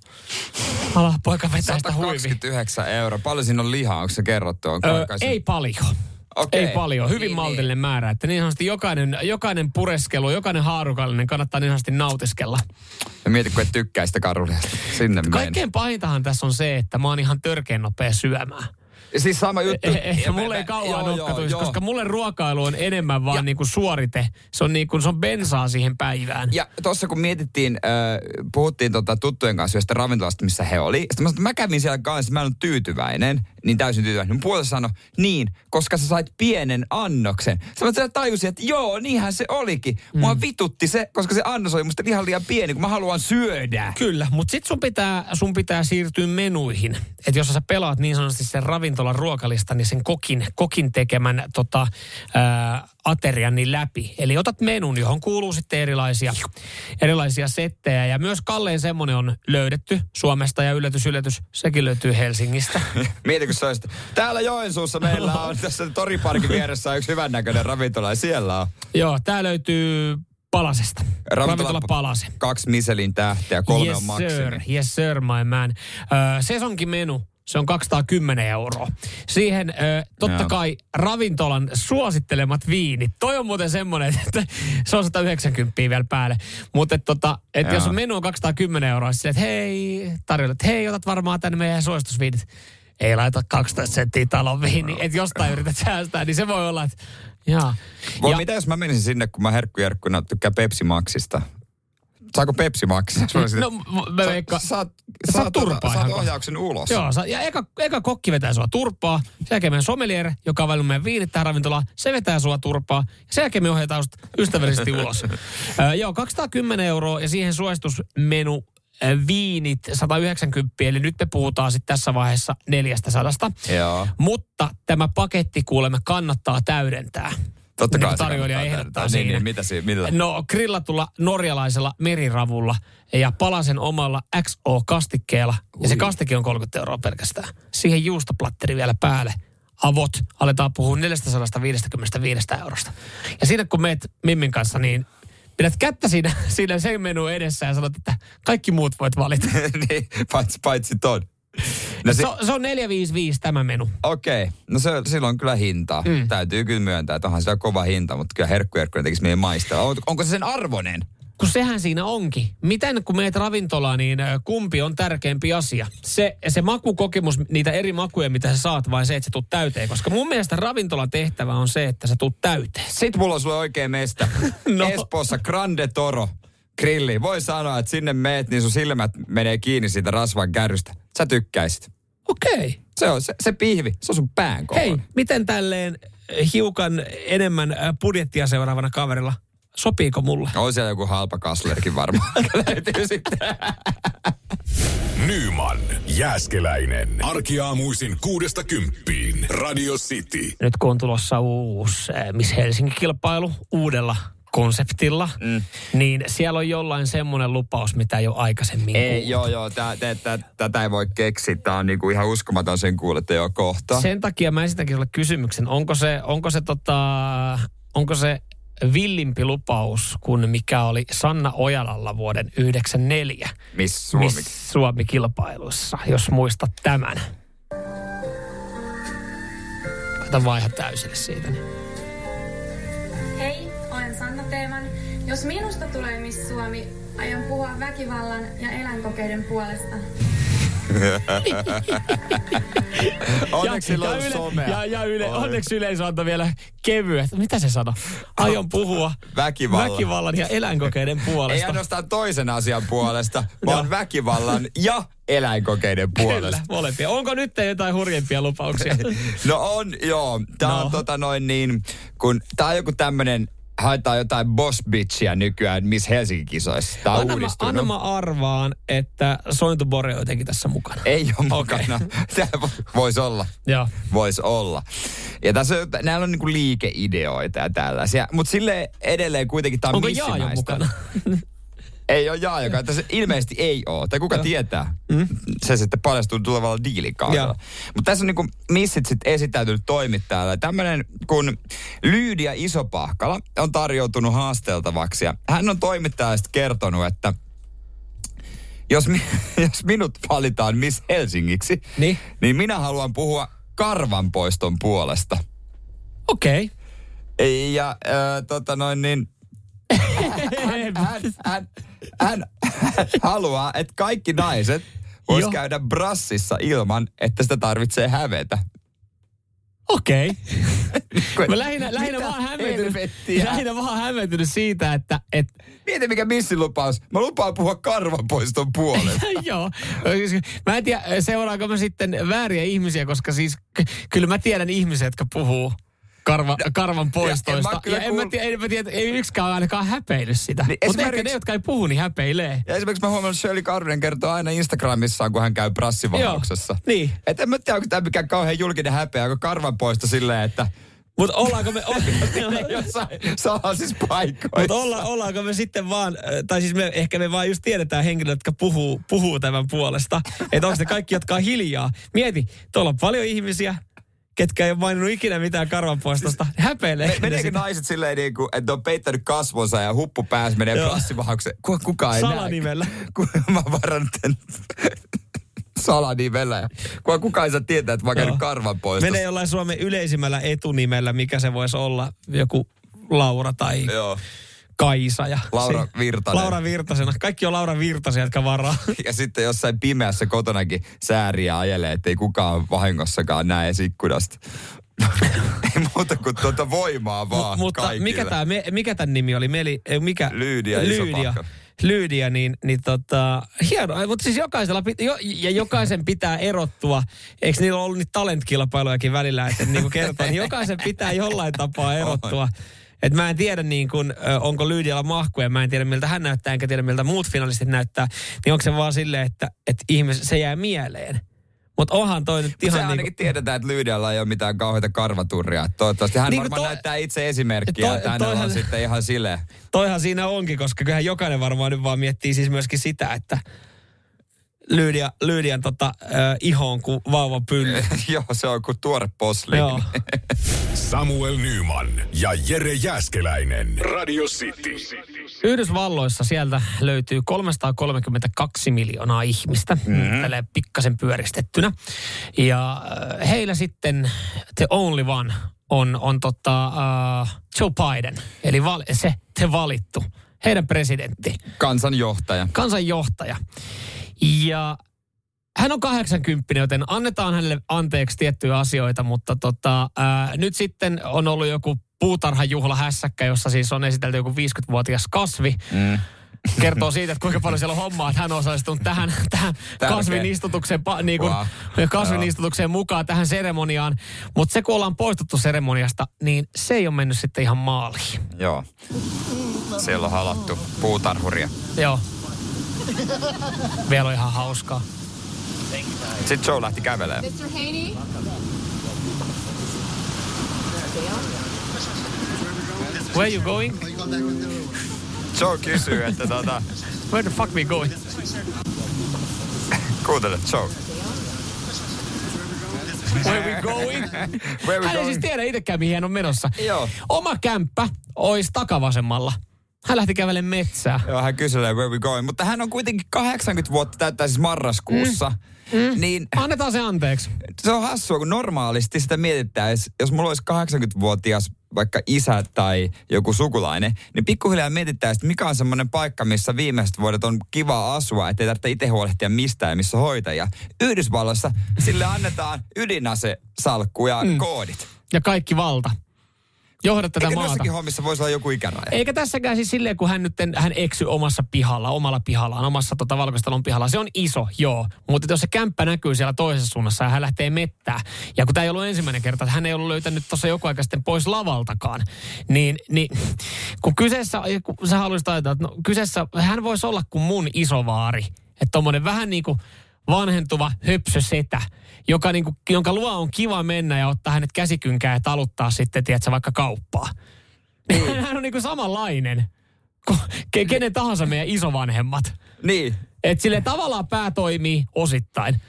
Ala poika vetää sitä huivi. 129 euroa. Paljon siinä on lihaa, onko se kerrottu? On Öö, ei paljon. Okei. Ei paljon, hyvin Niin, maltillinen määrä. Että niin jokainen, jokainen pureskelu, jokainen haarukallinen kannattaa niin sanotusti nautiskella. Ja mieti, kun et tykkää sitä karulihasta. Sinne. Kaikkein pahintahan tässä on se, että mä oon ihan törkeän nopea syömään. Siis sama juttu. Eh, Ja mulle ei kauan joo, nokkatuisi, joo, koska joo. mulle ruokailu on enemmän vaan Ja- niinku suorite. Se on, niinku, se on bensaa siihen päivään. Ja tuossa kun mietittiin, äh, puhuttiin tota tuttujen kanssa yhdestä ravintolasta, missä he oli. Sitten mä, sanoin, että mä kävin siellä kanssa, mä en ole tyytyväinen, niin täysin tyytyväinen. Mun puolesta sanoi, niin, koska sä sait pienen annoksen. Sitten mä tajusin, että joo, niinhän se olikin. Mua Mm. vitutti se, koska se annos oli musta ihan liian pieni, kun mä haluan syödä. Kyllä, mutta sitten sun pitää, sun pitää siirtyä menuihin. Että jos sä pelaat niin sanotusti sen ravintolan ruokalista, niin sen kokin, kokin tekemän tota, ää, aterian niin läpi. Eli otat menun, johon kuuluu sitten erilaisia, erilaisia settejä. Ja myös kallein semmonen on löydetty Suomesta ja yllätys, yllätys, sekin löytyy Helsingistä. Mieti, kun se olisi, täällä Joensuussa meillä on tässä toriparkin vieressä yksi hyvännäköinen ravintola ja siellä on Joo, tää löytyy Palasesta. Ravintola, Palase. kaksi Michelin tähteä, kolme yes, on maksimi. Sir. Yes sir, my man. Ö, sesonkin menu. Se on 210 euroa. Siihen ö, totta Joo. kai ravintolan suosittelemat viinit. Toi on muuten semmoinen, että se on 190 vielä päälle. Mutta et tota, et jos Joo. menu on 210 euroa, siis että hei, tarjolla, että hei, otat varmaan tänne meidän suositusviinit. Ei laita 12 senttiä talon viini, että jostain yrität säästää, niin se voi olla, että jaa. Voi Ja- mitä jos mä menisin sinne, kun mä herkkujerkkuna tykkään Pepsi Maxista? Saako Pepsi olisin, No, mä veikkaan- Sä, saat, saat saat, turpaa saat ohjauksen ulos. Joo, sa- ja eka, eka kokki vetää sua turpaa, sen jälkeen meidän sommelier, joka on meidän viinit tähän ravintolaan, se vetää sua turpaa, ja sen jälkeen me ohjataan sut ystävällisesti ulos. Ö, joo, 210 euroa ja siihen suositusmenu viinit 190, eli nyt me puhutaan sitten tässä vaiheessa 400. Joo. Mutta tämä paketti kuulemme kannattaa täydentää. Totta Niin kai se tarjoilija ehdottaa täydentää. Niin, siinä. niin, mitä siinä, millä? No grillatulla norjalaisella meriravulla ja palasen omalla XO-kastikkeella. Ja se kastike on 30 euroa pelkästään. Siihen juustoplatteri vielä päälle. Avot, aletaan puhua 455 eurosta. Ja siinä kun meet Mimmin kanssa, niin pidät kättä siinä, siinä sen menu edessä ja sanot, että kaikki muut voit valita. niin, paitsi, paitsi ton. No Se, on- se on 455 tämä menu. Okei, no se, silloin on kyllä hintaa. Mm. Täytyy kyllä myöntää, että onhan se kova hinta, mutta kyllä herkkujerkkuna tekisi meidän maistaa. On, onko se sen arvoinen? Kun sehän siinä onkin. Miten kun meet ravintolaan, niin kumpi on tärkeämpi asia? Se, se makukokemus, niitä eri makuja, mitä sä saat, vai se, että sä tuut täyteen? Koska mun mielestä ravintolan tehtävä on se, että sä tuut täyteen. Sitten mulla on sulle oikein mesta. No. no. Espoossa Grande Toro grilli. Voi sanoa, että sinne meet, niin sun silmät menee kiinni siitä rasvan kärrystä. Sä tykkäisit. Okei. Se on se, se pihvi, se on sun pään Hei, kokoinen. miten tälleen ö, hiukan enemmän ö, budjettia seuraavana kaverilla? Sopiiko mulle? On siellä joku halpa kaslerkin varmaan. Löytyy sitten. Nyman, Jääskeläinen. Arkiaamuisin kuudesta kymppiin. Radio City. Nyt kun on tulossa uusi eh, Miss Helsinki-kilpailu uudella konseptilla, mm. niin siellä on jollain semmoinen lupaus, mitä ei ole aikaisemmin Ei, kuultu. joo, joo, tä, tä, tä, tätä ei voi keksiä. Tämä on niinku ihan uskomaton sen kuulette jo kohta. Sen takia mä esitänkin sulle kysymyksen, onko se, onko se, tota, onko se villimpi lupaus kuin mikä oli Sanna Ojalalla vuoden 94 Miss Suomi. Miss Suomi-kilpailuissa, jos muistat tämän. Laita vaiha täysille siitä. Niin. Sanna Teeman. Jos minusta tulee Miss Suomi, aion puhua väkivallan ja eläinkokeiden puolesta. Onneksi sillä on yle, somea. ja, ja yle, onneksi yleisö antoi vielä kevyet. Mitä se sanoi? Aion puhua Väkivallan. väkivallan ja eläinkokeiden Ei puolesta. ainoastaan toisen asian puolesta, vaan väkivallan ja eläinkokeiden Kyllä, puolesta. molempia. Onko nyt jotain hurjempia lupauksia? No on, joo. Tää No. on tota noin niin, kun tää on joku tämmönen, haetaan jotain boss bitchiä nykyään Miss Helsinki-kisoissa. On Anna mä, anna mä arvaan, että Sointu Bore on jotenkin tässä mukana. Ei ole mukana. Tää voisi olla. Joo. Voisi olla. Ja tässä on, näillä on niinku liikeideoita ja tällaisia. Mutta sille edelleen kuitenkin tää on Onko missimäistä. mukana? Ei ole Jaajokaan. Tässä ilmeisesti ei ole. Tai kuka tietää. Mm. Se sitten paljastuu tulevalla diilikaudella. Mutta tässä on niinku missit sitten esittäytynyt toimittajalle. Tämmöinen kun Lyydia Isopahkala on tarjoutunut haasteltavaksi. Ja hän on toimittajalle sitten kertonut, että jos, mi- jos minut valitaan Miss Helsingiksi, Niin. niin minä haluan puhua karvanpoiston puolesta. Okei. Ja äh, tota noin niin, hän, hän, hän, hän, hän haluaa, että kaikki naiset vois Joo. käydä brassissa ilman, että sitä tarvitsee hävetä. Okei. Mä lähinnä, lähinnä, Mitä vaan hämmentynyt, lähinnä vaan hämmentynyt siitä, että, että Mieti mikä missilupaus. Mä lupaan puhua karvanpoiston puolesta. Joo. Mä en tiedä, seuraanko mä sitten vääriä ihmisiä, koska siis k- kyllä mä tiedän ihmisiä, jotka puhuu karva, karvan poistoista. en mä kyllä Ja, en mä tiedä, en mä tiedä, ei yksikään ainakaan häpeillyt sitä. Niin Mutta ehkä ne, jotka ei puhu, niin häpeilee. Ja esimerkiksi mä huomannut, että Shirley Karvinen kertoo aina Instagramissaan, kun hän käy brassivahauksessa. Niin. Että en mä tiedä, onko tämä mikään kauhean julkinen häpeä, onko karvanpoisto silleen, että Mutta ollaanko me... jossain salaisissa paikoissa. Mutta olla, ollaanko me sitten vaan, äh, tai siis me, ehkä me vaan just tiedetään henkilöt, jotka puhuu, puhuu tämän puolesta. Että onko ne kaikki, jotka on hiljaa. Mieti, tuolla on paljon ihmisiä, ketkä ei ole maininnut ikinä mitään karvanpoistosta. Häpeilee. Me, ne meneekö naiset silleen niin kuin, että on peittänyt kasvonsa ja huppu päässä menee Joo. brassivahaukseen? Kuka, kuka ei näe? Salanimellä. Kun mä varannut tämän salanimellä. Ja kuka, kuka ei saa tietää, että mä oon karvan poistossa. Menee jollain Suomen yleisimmällä etunimellä, mikä se voisi olla. Joku Laura tai Joo. Kaisa. Ja Laura se- Virtanen. Laura Virtasena. Kaikki on Laura Virtasia, jotka varaa. Ja sitten jossain pimeässä kotonakin sääriä ajelee, ettei kukaan vahingossakaan näe edes ikkunasta. ei muuta kuin tuota voimaa vaan Mutta kaikille. mikä, tää, me, mikä tämän nimi oli? Meli, ei, mikä? Lyydia Lyydia. Lyydia, niin, niin tota, hienoa. Mutta siis jokaisella, pit, jo, ja jokaisen pitää erottua. Eikö niillä ollut niitä talentkilpailujakin välillä, että niin kuin kertoo, niin jokaisen pitää jollain tapaa erottua. Et mä en tiedä, niin kun, onko Lyydialla mahkuja, mä en tiedä miltä hän näyttää, enkä tiedä miltä muut finalistit näyttää. Niin onko se vaan silleen, että, että ihmis, se jää mieleen. Mutta onhan toi nyt Mut se ihan ainakin niin tiedetään, että Lyydialla ei ole mitään kauheita karvaturria. Toivottavasti hän Niin varmaan toi- näyttää itse esimerkkiä, toi- että hänellä on toihan- sitten ihan silleen. toihan siinä onkin, koska kyllähän jokainen varmaan nyt vaan miettii siis myöskin sitä, että Lyydia, Lyydian tota, äh, ihoon kuin vauva pylly. Joo, se on kuin tuore posli. Samuel Nyman ja Jere Jäskeläinen. Radio City. Yhdysvalloissa sieltä löytyy 332 miljoonaa ihmistä, mm-hmm. tällä pikkasen pyöristettynä. Ja äh, heillä sitten the only one on, on tota, uh, Joe Biden, eli val, se te valittu, heidän presidentti. Kansanjohtaja. kansanjohtaja. Ja hän on 80, joten annetaan hänelle anteeksi tiettyjä asioita, mutta tota, ää, nyt sitten on ollut joku puutarhajuhla hässäkkä, jossa siis on esitelty joku 50-vuotias kasvi. Mm. Kertoo siitä, että kuinka paljon siellä on hommaa, että hän on osallistunut tähän, tähän kasvin istutukseen, niin kuin, Wow. kasvin istutukseen mukaan tähän seremoniaan. Mutta se, kun ollaan poistuttu seremoniasta, niin se ei ole mennyt sitten ihan maaliin. Joo. Siellä on halattu puutarhuria. Joo. Vielä on ihan hauskaa. Sitten Joe lähti kävelemään. Mr. Haney? Where you going? Joe kysyy, että tota, Where the fuck we going? kuuntele Joe. Where we going? Where we Hän ei going? siis tiedä itsekään, mihin hän on menossa. Joo. Oma kämppä olisi takavasemmalla. Hän lähti kävelemään metsää. Joo, hän kyselee where we going. Mutta hän on kuitenkin 80 vuotta täyttää siis marraskuussa. Mm. Niin Annetaan se anteeksi. se on hassua, kun normaalisti sitä mietittäisiin, jos mulla olisi 80-vuotias vaikka isä tai joku sukulainen, niin pikkuhiljaa mietittäisiin, että mikä on semmoinen paikka, missä viimeiset vuodet on kiva asua, ettei tarvitse itse huolehtia mistään, missä on hoitaja. Yhdysvalloissa sille annetaan ydinase, salkku ja mm. koodit. Ja kaikki valta. Johda tätä Eikä maata. hommissa voisi olla joku ikäraja. Eikä tässäkään siis silleen, kun hän nyt hän eksy omassa pihalla, omalla pihallaan, omassa tota valkoistalon pihalla. Se on iso, joo. Mutta jos se kämppä näkyy siellä toisessa suunnassa ja hän lähtee mettää, ja kun tämä ei ollut ensimmäinen kerta, että hän ei ollut löytänyt tuossa joku aika sitten pois lavaltakaan, niin, niin kun kyseessä, kun sä haluaisit ajatella, että no, kyseessä, hän voisi olla kuin mun isovaari. Että tommonen vähän niin kuin vanhentuva höpsösetä, joka niinku, jonka luo on kiva mennä ja ottaa hänet käsikynkään ja taluttaa sitten, tiedätkö, vaikka kauppaa. Niin. Hän on niinku samanlainen kuin ke- kenen tahansa meidän isovanhemmat. Niin. Että sille tavallaan pää toimii osittain.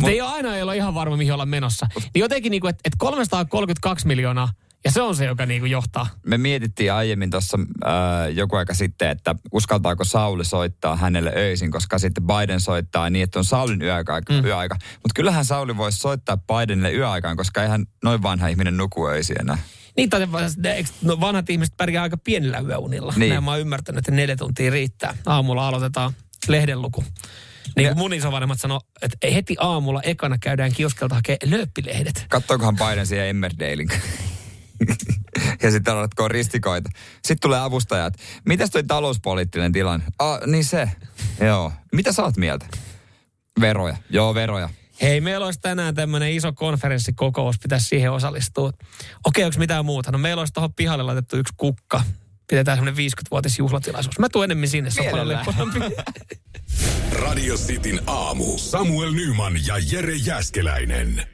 Mutta ei ole aina ei ole ihan varma, mihin olla menossa. Niin jotenkin, niinku, että et 332 miljoonaa, ja se on se, joka niinku johtaa. Me mietittiin aiemmin tuossa äh, joku aika sitten, että uskaltaako Sauli soittaa hänelle öisin, koska sitten Biden soittaa niin, että on Saulin yöaika. Mm. yöaika. Mutta kyllähän Sauli voisi soittaa Bidenille yöaikaan, koska eihän noin vanha ihminen nuku öisin enää. Niin, tai no vanhat ihmiset pärjää aika pienillä yöunilla. Niin. Näin mä oon ymmärtänyt, että neljä tuntia riittää. Aamulla aloitetaan lehdenluku. Niin kuin mun isovanhemmat sanoi, että heti aamulla ekana käydään kioskelta hakemaan lööppilehdet. Kattookohan Biden siihen Emmerdalein. ja sitten alatkoon ristikoita. Sitten tulee avustajat. Mitäs toi talouspoliittinen tilanne? Ah, niin se. Joo. Mitä sä oot mieltä? Veroja. Joo, veroja. Hei, meillä olisi tänään tämmöinen iso konferenssikokous, pitäisi siihen osallistua. Okei, onko mitään muuta? No meillä olisi tuohon pihalle laitettu yksi kukka. Pidetään semmoinen 50-vuotis juhlatilaisuus. Mä tuun enemmän sinne, se on. Radio Cityn aamu. Samuel Nyman ja Jere Jäskeläinen.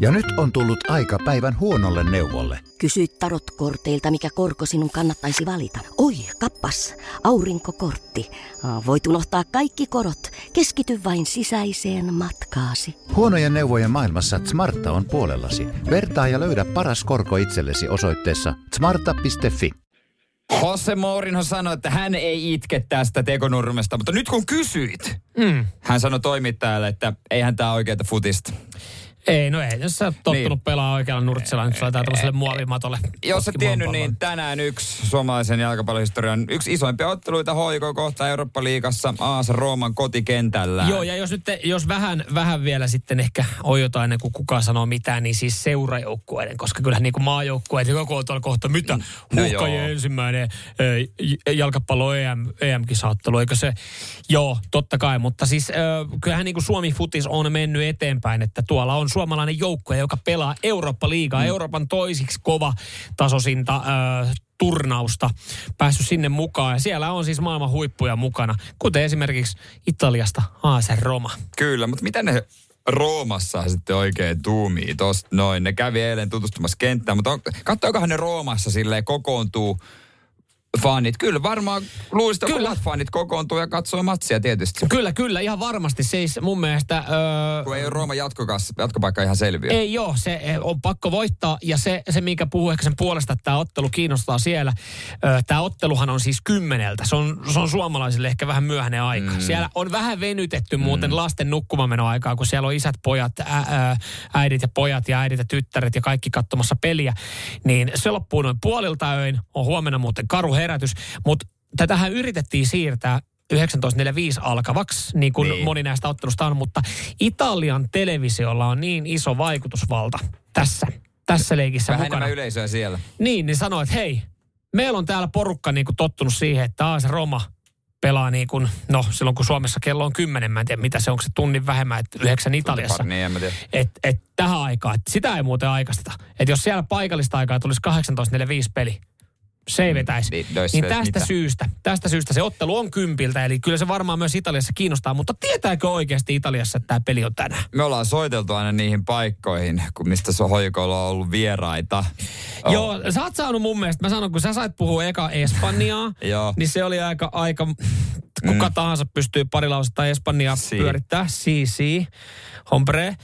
Ja nyt on tullut aika päivän huonolle neuvolle. Kysy tarotkorteilta, mikä korko sinun kannattaisi valita. Oi, kappas, aurinkokortti. Voit unohtaa kaikki korot. Keskity vain sisäiseen matkaasi. Huonojen neuvojen maailmassa Smarta on puolellasi. Vertaa ja löydä paras korko itsellesi osoitteessa smarta.fi. Jose Mourinho sanoi, että hän ei itke tästä tekonurmesta, mutta nyt kun kysyit, Mm. hän sanoi toimittajalle, että eihän tämä oikeita futista. Ei, no ei. Jos sä oot tottunut niin. pelaa oikealla nurtsella, niin laitetaan tämmöiselle muovimatolle. Jos sä tiennyt, niin tänään yksi suomalaisen jalkapallohistorian yksi isoimpia otteluita HJK kohta Eurooppa-liigassa AS Rooman kotikentällä. Joo, ja jos nyt te, jos vähän, vähän vielä sitten ehkä ojotaan ennen kuin kukaan sanoo mitään, niin siis seurajoukkueiden, koska kyllähän niin kuin maajoukkueet, joka on tuolla kohta, mitä? No Huhkajien joo. ensimmäinen jalkapallo EM, EM-kisaattelu, eikö se? Joo, totta kai, mutta siis kyllähän niin kuin Suomi Futis on mennyt eteenpäin, että tuolla on suomalainen joukkue, joka pelaa Eurooppa-liigaa, mm. Euroopan toisiksi kova tasosinta ö, turnausta päässyt sinne mukaan. Ja siellä on siis maailman huippuja mukana, kuten esimerkiksi Italiasta AS Roma. Kyllä, mutta mitä ne Roomassa sitten oikein tuumii tosta noin? Ne kävi eilen tutustumassa kenttään, mutta on, katsoikohan ne Roomassa silleen kokoontuu fanit? Kyllä varmaan että Kyllä. fanit kokoontuu ja katsoo matsia tietysti. Kyllä, kyllä, ihan varmasti. Siis mun mielestä... Öö, Kun ei ole Rooman jatkokas, jatkopaikka ihan selviö. Ei joo, se eh, on pakko voittaa ja se, se minkä puhuu ehkä sen puolesta, että tämä ottelu kiinnostaa siellä. Tämä otteluhan on siis kymmeneltä. Se on, se on suomalaisille ehkä vähän myöhäinen aika. Mm. Siellä on vähän venytetty muuten mm. lasten nukkumamenoaikaa, kun siellä on isät, pojat, ä, ä, äidit ja pojat ja äidit ja tyttäret ja kaikki katsomassa peliä. Niin se loppuu noin puolilta öin. On huomenna muuten karu herätys. Mutta tätähän yritettiin siirtää 1945 alkavaksi, niin kuin Niin. moni näistä ottelusta on, mutta Italian televisiolla on niin iso vaikutusvalta tässä, tässä leikissä Vähän mukana. yleisöä siellä. Niin, niin sanoo, että hei, meillä on täällä porukka niin kuin tottunut siihen, että AS Roma pelaa niin kuin, no silloin kun Suomessa kello on kymmenen, mä en tiedä mitä se onko se tunnin vähemmän, että yhdeksän Italiassa. Niin, en mä tiedä. Et, et tähän aikaan, että sitä ei muuten aikaisteta. Että jos siellä paikallista aikaa tulisi 18.45 peli, se ei vetäisi. Niin, Niin, no niin tästä syystä, tästä syystä se ottelu on kympiltä, eli kyllä se varmaan myös Italiassa kiinnostaa, mutta tietääkö oikeasti Italiassa, että tämä peli on tänään? Me ollaan soiteltu aina niihin paikkoihin, kun mistä se hoikoilla on ollut vieraita. Oh. Joo, sä oot saanut mun mielestä, mä sanon, kun sä sait puhua eka Espanjaa, niin se oli aika, aika kuka mm. tahansa pystyy pari lausetta Espanjaa Si. pyörittää. Si, si, hombre.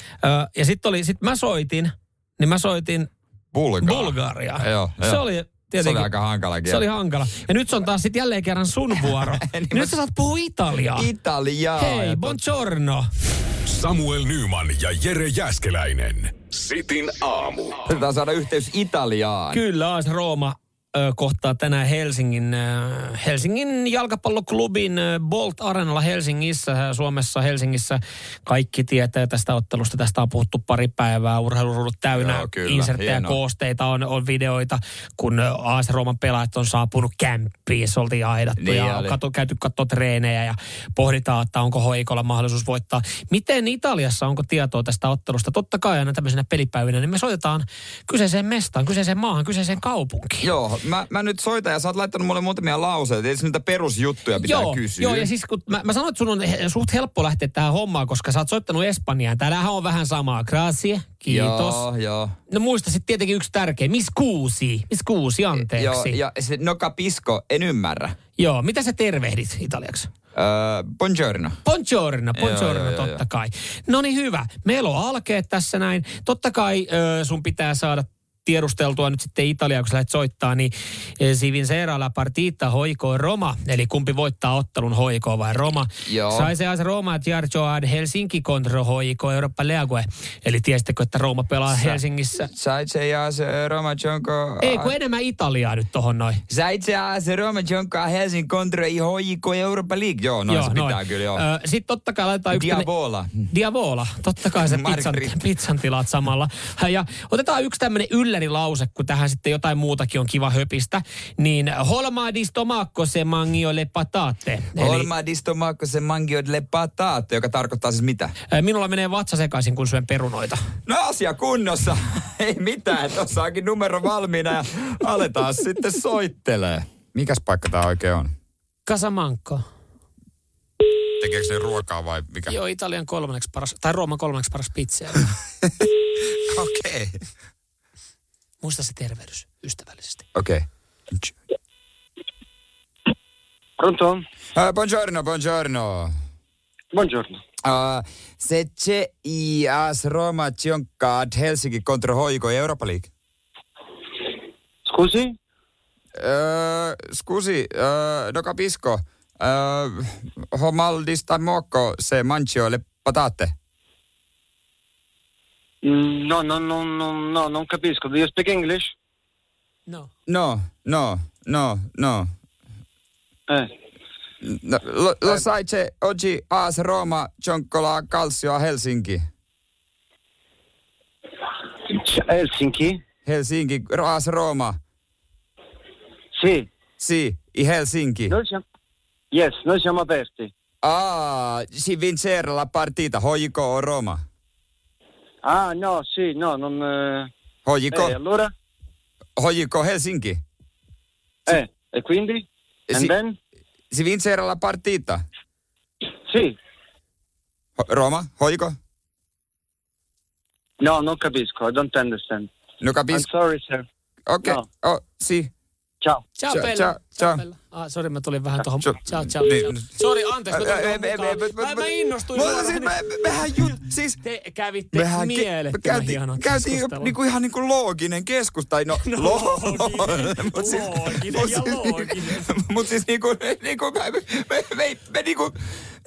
Ja sitten oli, sit mä soitin, niin mä soitin Bulgaria. Bulgariaa. Joo, se oli Se tietenkin... oli aika hankala Se oli hankala. Ja nyt se on taas sitten jälleen kerran sun vuoro. Niin nyt sä saat puhua italiaa. Italiaa. Hei, buongiorno. Samuel Nyman ja Jere Jäskeläinen. Sitin aamu. Yritetään saada yhteys Italiaan. Kyllä, AS Rooma kohtaa tänään Helsingin, Helsingin jalkapalloklubin Bolt Arenalla Helsingissä, Suomessa Helsingissä. Kaikki tietää tästä ottelusta. Tästä on puhuttu pari päivää. Urheiluruudut täynnä Joo, kyllä, inserttejä, hienoa. koosteita, on, on videoita, kun AS Rooman pelaajat on saapunut kämppiin. Se oltiin aidattu Niin ja oli. katu, käyty katsoa treenejä ja pohditaan, että onko hoikolla mahdollisuus voittaa. Miten Italiassa, onko tietoa tästä ottelusta? Totta kai aina tämmöisenä pelipäivinä, niin me soitetaan kyseiseen mestaan, kyseiseen maahan, kyseiseen kaupunkiin. Joo, mä, mä nyt soitan ja sä oot laittanut mulle muutamia lauseita. Tietysti niitä perusjuttuja pitää joo, kysyä. Joo, ja siis kun mä, mä sanoin, että sun on suht helppo lähteä tähän hommaan, koska sä oot soittanut Espanjaan. Täällähän on vähän samaa. Grazie, kiitos. Joo, joo. No muista sitten tietenkin yksi tärkeä. Miss kuusi? Miss kuusi, anteeksi. Joo, ja se no capisco, en ymmärrä. Joo, mitä sä tervehdit italiaksi? Öö, buongiorno. Buongiorno, buongiorno Joo, joo, joo, totta joo. kai. No niin hyvä. Meillä on alkeet tässä näin. Totta kai ö, sun pitää saada tiedusteltua nyt sitten Italiaa, kun sä lähdet soittaa, niin eh, si vincerà la partita hoiko Roma, eli kumpi voittaa ottelun hoiko vai Roma. Joo. Sai se Roma Giorgio ad Helsinki contro hoiko Europa League. Eli tiesittekö, että Roma pelaa Helsingissä? Sä itse ja se Roma Jonko... Ei, kun enemmän Italiaa nyt tohon noin. Sä itse se Roma Jonko Helsingin kontra i hoiko Europa League. Joo, noin se pitää kyllä, joo. Sitten totta kai laitetaan yksi... Diavola. Diavola, totta kai se pizzan, pizzan tilat samalla. Ja otetaan yksi tämmöinen yllärilause, kun tähän sitten jotain muutakin on kiva höpistä. Niin holma di stomaco se mangio le patate. Eli Olma di stomaco se mangio le patate, joka tarkoittaa siis mitä? minulla menee vatsa sekaisin, kun syön perunoita. No asia kunnossa. Ei mitään, tuossa onkin numero valmiina ja aletaan sitten soittelee. Mikäs paikka tää oikein on? Casamanco. Tekeekö se ruokaa vai mikä? Joo, Italian kolmanneksi paras, tai Rooman kolmanneksi paras pizza. Okei. Muista se tervehdys ystävällisesti. Okei. Pronto? Uh, buongiorno, buongiorno. Buongiorno. Uh, se c'è i AS Roma Gionca ad Helsinki contro Hoiko Europa League. Scusi? Uh, scusi, uh, no capisco. Uh, homaldista moco se mancio le patate. Mm, No, no, no, no, no, non capisco. Do you speak English? No. No, no, no, no. Eh. No, lo, lo sai c'è oggi AS Roma Gioncola Calcio a Helsinki. Helsinki? Helsinki, AS Roma. Sì. Sì, i Helsinki. Noi siamo... Yes, noi siamo aperti. Ah, si vincerà la partita, Hoiko o Roma? Ah, no, sì, no, non... Eh, Hoiko, eh, allora? Hoiko Helsinki. Eh, e quindi? And Si- then? Si vincerà la partita. Sì. Roma, Hoiko? No, non capisco. I don't understand. No I'm capisco. sorry, sir. Okei, No. oh, si. Ciao. Ciao, Ciao, Bella. ciao, ciao. Bella. Ah, sori, mä tulin vähän tuohon. Ciao. Ciao, ciao, Niin. ciao. Anteeksi, mä tulin Mä, innostuin Mutta siis me, mehän jut, siis Te kävitte mehän mielettömän käytiin, hienon käytiin niinku ihan niinku looginen keskus, tai no, No, looginen, siis- looginen ja siis- looginen. Mut siis niinku, niinku me, me, me, me niinku,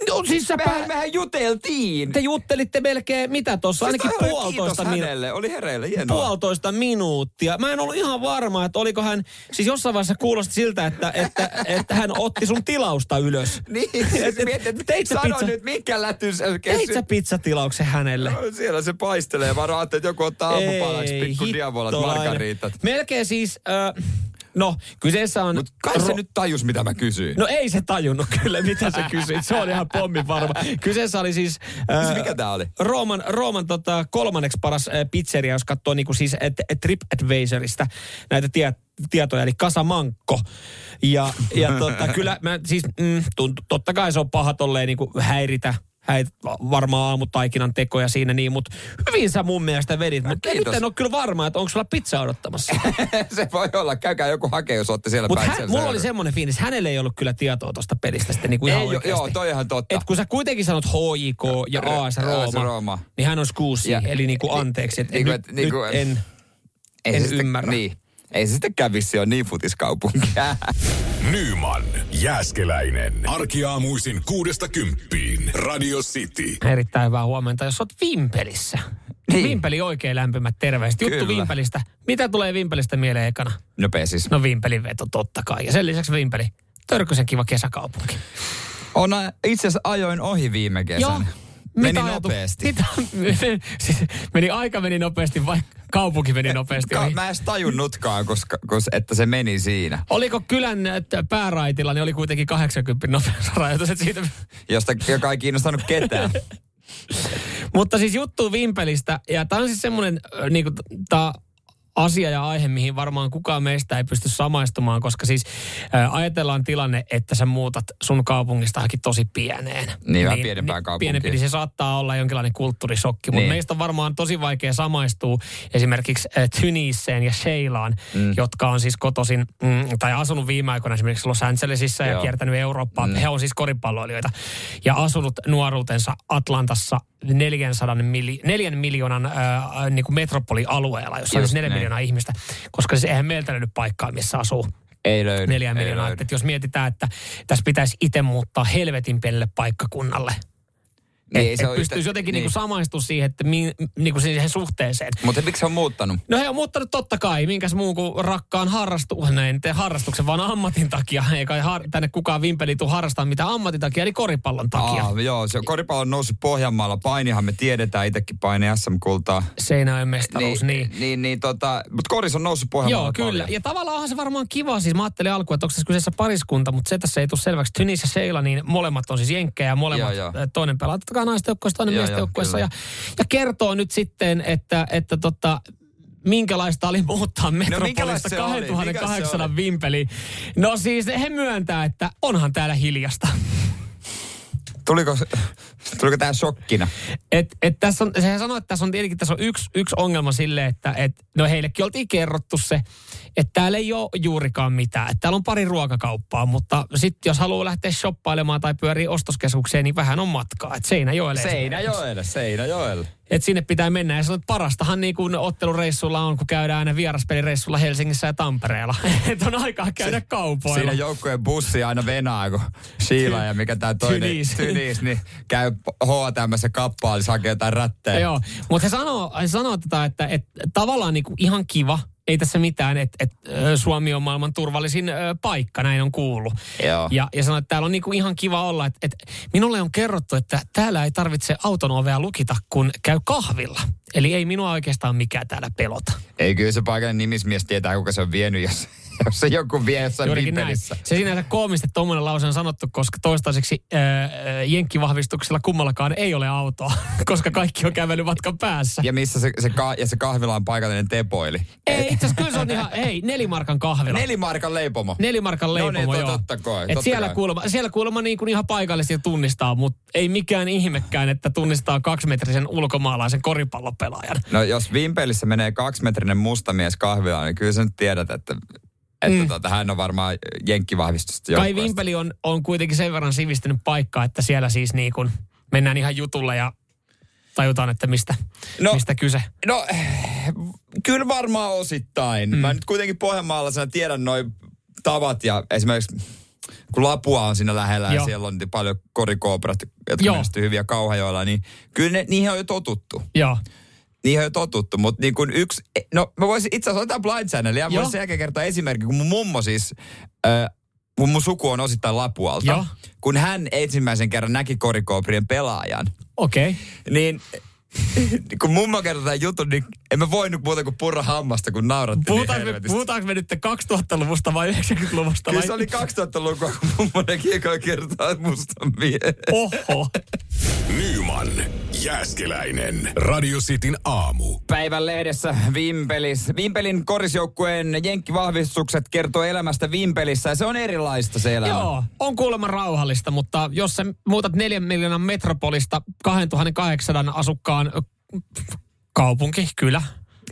No siis sä mehän, mehän juteltiin. Te juttelitte melkein, mitä tuossa, ainakin Siis oli puolitoista minuuttia. oli hereillä, hienoa. puolitoista minuuttia. Mä en ollut ihan varma, että oliko hän, siis jossain vaiheessa kuulosti siltä, että, että, että hän otti sun tilausta ylös. Niin, siis teit sä sano pizza- nyt, minkä lätys Teit sä pizzatilauksen hänelle? No, siellä se paistelee. Ajattelin, että joku ottaa aamupalaksi pikku diavolat margaritat. Melkein siis, äh, No, kyseessä on... Mut kai se nyt tajus, mitä mä kysyin. No ei se tajunnut kyllä, mitä se kysyi. Se on ihan pommin varma. Kyseessä oli siis... Siis mikä tää oli? Rooman, Rooman tota, kolmanneksi paras äh, pizzeria, jos katsoo niinku siis et, et TripAdvisorista näitä tie, tietoja, eli Kasamankko. Ja, ja tota, kyllä mä siis, mm, tunt, totta kai se on paha tolleen niinku häiritä häit varmaan aamutaikinan tekoja siinä niin, mutta hyvin sä mun mielestä vedit. Mutta nyt en ole kyllä varma, että onko sulla pizza odottamassa. se voi olla. Käykää joku hakee, jos olette siellä Mutta päin. hän, mulla oli semmoinen fiilis, hänelle ei ollut kyllä tietoa tuosta pelistä sitten niin kuin ihan Ei, oikeasti. joo, toi ihan totta. Et kun sä kuitenkin sanot HJK ja AS Rooma, Rooma. niin hän on skuusi, eli niin kuin anteeksi. Et Niinku, nyt, niinku- nyt en, en sitten- ymmärrä. Niin. Ei se sitten kävisi, se on niin futiskaupunkia. Nyman, Jääskeläinen. Arkiaamuisin kuudesta kymppiin. Radio City. Erittäin hyvää huomenta, jos oot Vimpelissä. Niin. Vimpeli oikein lämpimät terveiset. Juttu Kyllä. Vimpelistä. Mitä tulee Vimpelistä mieleen ekana? Nopea siis. No Vimpelin veto totta kai. Ja sen lisäksi Vimpeli. Törkysen kiva kesäkaupunki. On, itse asiassa ajoin ohi viime kesänä. Meni nopeasti. Mitä? Siis meni aika meni nopeasti, vai kaupunki meni nopeasti Ka- mä en tajunnutkaan, koska, koska, että se meni siinä. Oliko kylän pääraitilla, niin oli kuitenkin 80 nopeusrajoitus, siitä Josta, joka ei kiinnostanut ketään. Mutta siis juttu Vimpelistä, ja tämä on siis semmoinen äh, niinku, tää asia ja aihe, mihin varmaan kukaan meistä ei pysty samaistumaan, koska siis äh, ajatellaan tilanne, että sä muutat sun kaupungista johonkin tosi pieneen. Niin, vähän pienempään kaupunkiin. Pienempi, niin se saattaa olla jonkinlainen kulttuurisokki, mutta Niin. meistä on varmaan tosi vaikea samaistua esimerkiksi äh, Tunisiin ja Sheilaan, mm. jotka on siis kotoisin, mm, tai asunut viime aikoina esimerkiksi Los Angelesissa ja Joo. kiertänyt Eurooppaa. Mm. He on siis koripalloilijoita ja asunut nuoruutensa Atlantassa 400 mili, 4 miljoonan äh, niin kuin metropolialueella, jossa on Just siis 4 näin. Miljoonaa ihmistä, koska siis eihän meiltä löydy paikkaa, missä asuu Ei löydy. neljä miljoonaa. Että jos mietitään, että tässä pitäisi itse muuttaa helvetin pienelle paikkakunnalle, Niin, et, se et pystyisi yhtä- jotenkin niin. niinku samaistumaan siihen, että mi, niinku siihen suhteeseen. Mutta miksi se on muuttanut? No he on muuttanut totta kai, minkäs muun kuin rakkaan harrastu, no en tee harrastuksen, vaan ammatin takia. Ei kai har, tänne kukaan vimpeli tuu harrastamaan mitään ammatin takia, eli koripallon takia. Aa, joo, se koripallo on noussut Pohjanmaalla. Painihan me tiedetään, itsekin paini SM-kultaa. Seinäjoen mestaruus, niin. niin, niin, niin tota, mutta koris on noussut Pohjanmaalla Joo, kyllä. paljon. Ja tavallaan onhan se varmaan kiva. Siis mä ajattelin alkuun, että onko tässä kyseessä pariskunta, mutta se tässä ei tule selväksi. Tynis ja Seila, niin molemmat on siis jenkkejä ja molemmat. Joo, joo. Toinen pelaa totta kai naisten joukkueessa, toinen Joo, miesten joo, joukkueessa. kyllä. Ja, ja kertoo nyt sitten, että, että tota, minkälaista oli muuttaa Metropolista minkälaista se oli? 2800 Mikä se vimpeliin. No siis he myöntää, että onhan täällä hiljasta. Tuliko, tuliko tää shokkina? Et, et tässä on, sehän sanoi, että tässä on tietenkin tässä on yksi, yksi ongelma sille, että et, no heillekin oltiin kerrottu se, että täällä ei ole juurikaan mitään. Että täällä on pari ruokakauppaa, mutta sitten jos haluaa lähteä shoppailemaan tai pyörii ostoskeskukseen, niin vähän on matkaa. Että Seinäjoelle. Seinäjoelle, Seinäjoelle. Et sinne pitää mennä. Ja sanoit, että parastahan niin kuin ottelureissulla on, kun käydään aina vieraspelireissulla Helsingissä ja Tampereella. että on aikaa käydä kaupoilla. Siinä joukkojen bussi aina venaa, kun Sheila ja mikä tää toinen Tynis. Tynis, niin käy H&Mssä kappaa, niin hakee jotain rättejä. Joo, mutta he sanoo, he sanoo tätä, että, että tavallaan niinku ihan kiva, ei tässä mitään, että, ö, Suomi on maailman turvallisin ö, paikka, näin on kuullut. Joo. Ja, ja sanoi, että täällä on niinku ihan kiva olla, että, että minulle on kerrottu, että täällä ei tarvitse auton ovea lukita, kun käy kahvilla. Eli ei minua oikeastaan mikään täällä pelota. Ei kyllä se paikallinen nimismies tietää, kuka se on vienyt, jos, jos se joku vie jossain. Se sinänsä koomisesti tuommoinen lause on sanottu, koska toistaiseksi äh, jenkkivahvistuksella kummallakaan ei ole autoa, koska kaikki on kävelymatkan päässä. Ja missä se, se, ka, ja se kahvila on paikallinen tepoili. Ei, itse asiassa kyllä se on ihan, hei, nelimarkan kahvila. Nelimarkan leipomo. Nelimarkan leipomo, No niin, joo. totta kai, Et totta siellä, kai. kuulemma, siellä kuulemma niin kuin ihan paikallisesti tunnistaa, mutta ei mikään ihmekään, että tunnistaa kaksimetrisen ulkomaalaisen koripallopelaajan. No jos vimpelissä menee kaksimetrinen mustamies kahvilaan, niin kyllä sä nyt tiedät, että, että mm. tota, hän on varmaan jenkkivahvistusta Kai. Vimpeli on, on kuitenkin sen verran sivistynyt paikka, että siellä siis niin kuin mennään ihan jutulle ja tajutaan, että mistä, No. mistä kyse. No, kyllä varmaan osittain. Mm. Mä nyt kuitenkin Pohjanmaalaisena tiedän noin tavat ja esimerkiksi kun Lapua on siinä lähellä Joo. ja siellä on paljon korikooprat, jotka hyviä kauhajoilla, niin kyllä ne, niihin on jo totuttu. Joo. Niihin on jo totuttu, mutta niin kuin yksi, no mä voisin itse asiassa ottaa Blind Channel ja voisin sen jälkeen kertoa esimerkki, kun mun mummo siis, äh, mun, mun suku on osittain Lapualta. Joo. Kun hän ensimmäisen kerran näki korikooprien pelaajan, Okei. Okay. niin kun mummo kertoi tämän jutun, niin en mä voinut muuta kuin purra hammasta, kun nauratti Puhutaanko, niin me, puhutaanko me nyt 2000-luvusta vai 90-luvusta? Kyllä vai? se oli 2000-lukua, kun mummo näki eka kertaa mustan miehen. Oho. Nyman, Jääskeläinen. Radio Cityn aamu. Päivän lehdessä Vimpelis. Vimpelin korisjoukkueen jenkkivahvistukset kertoo elämästä Vimpelissä ja se on erilaista se elämä. Joo, on kuulemma rauhallista, mutta jos sä muutat neljän miljoonan metropolista 2800 asukkaan kaupunki, kylä,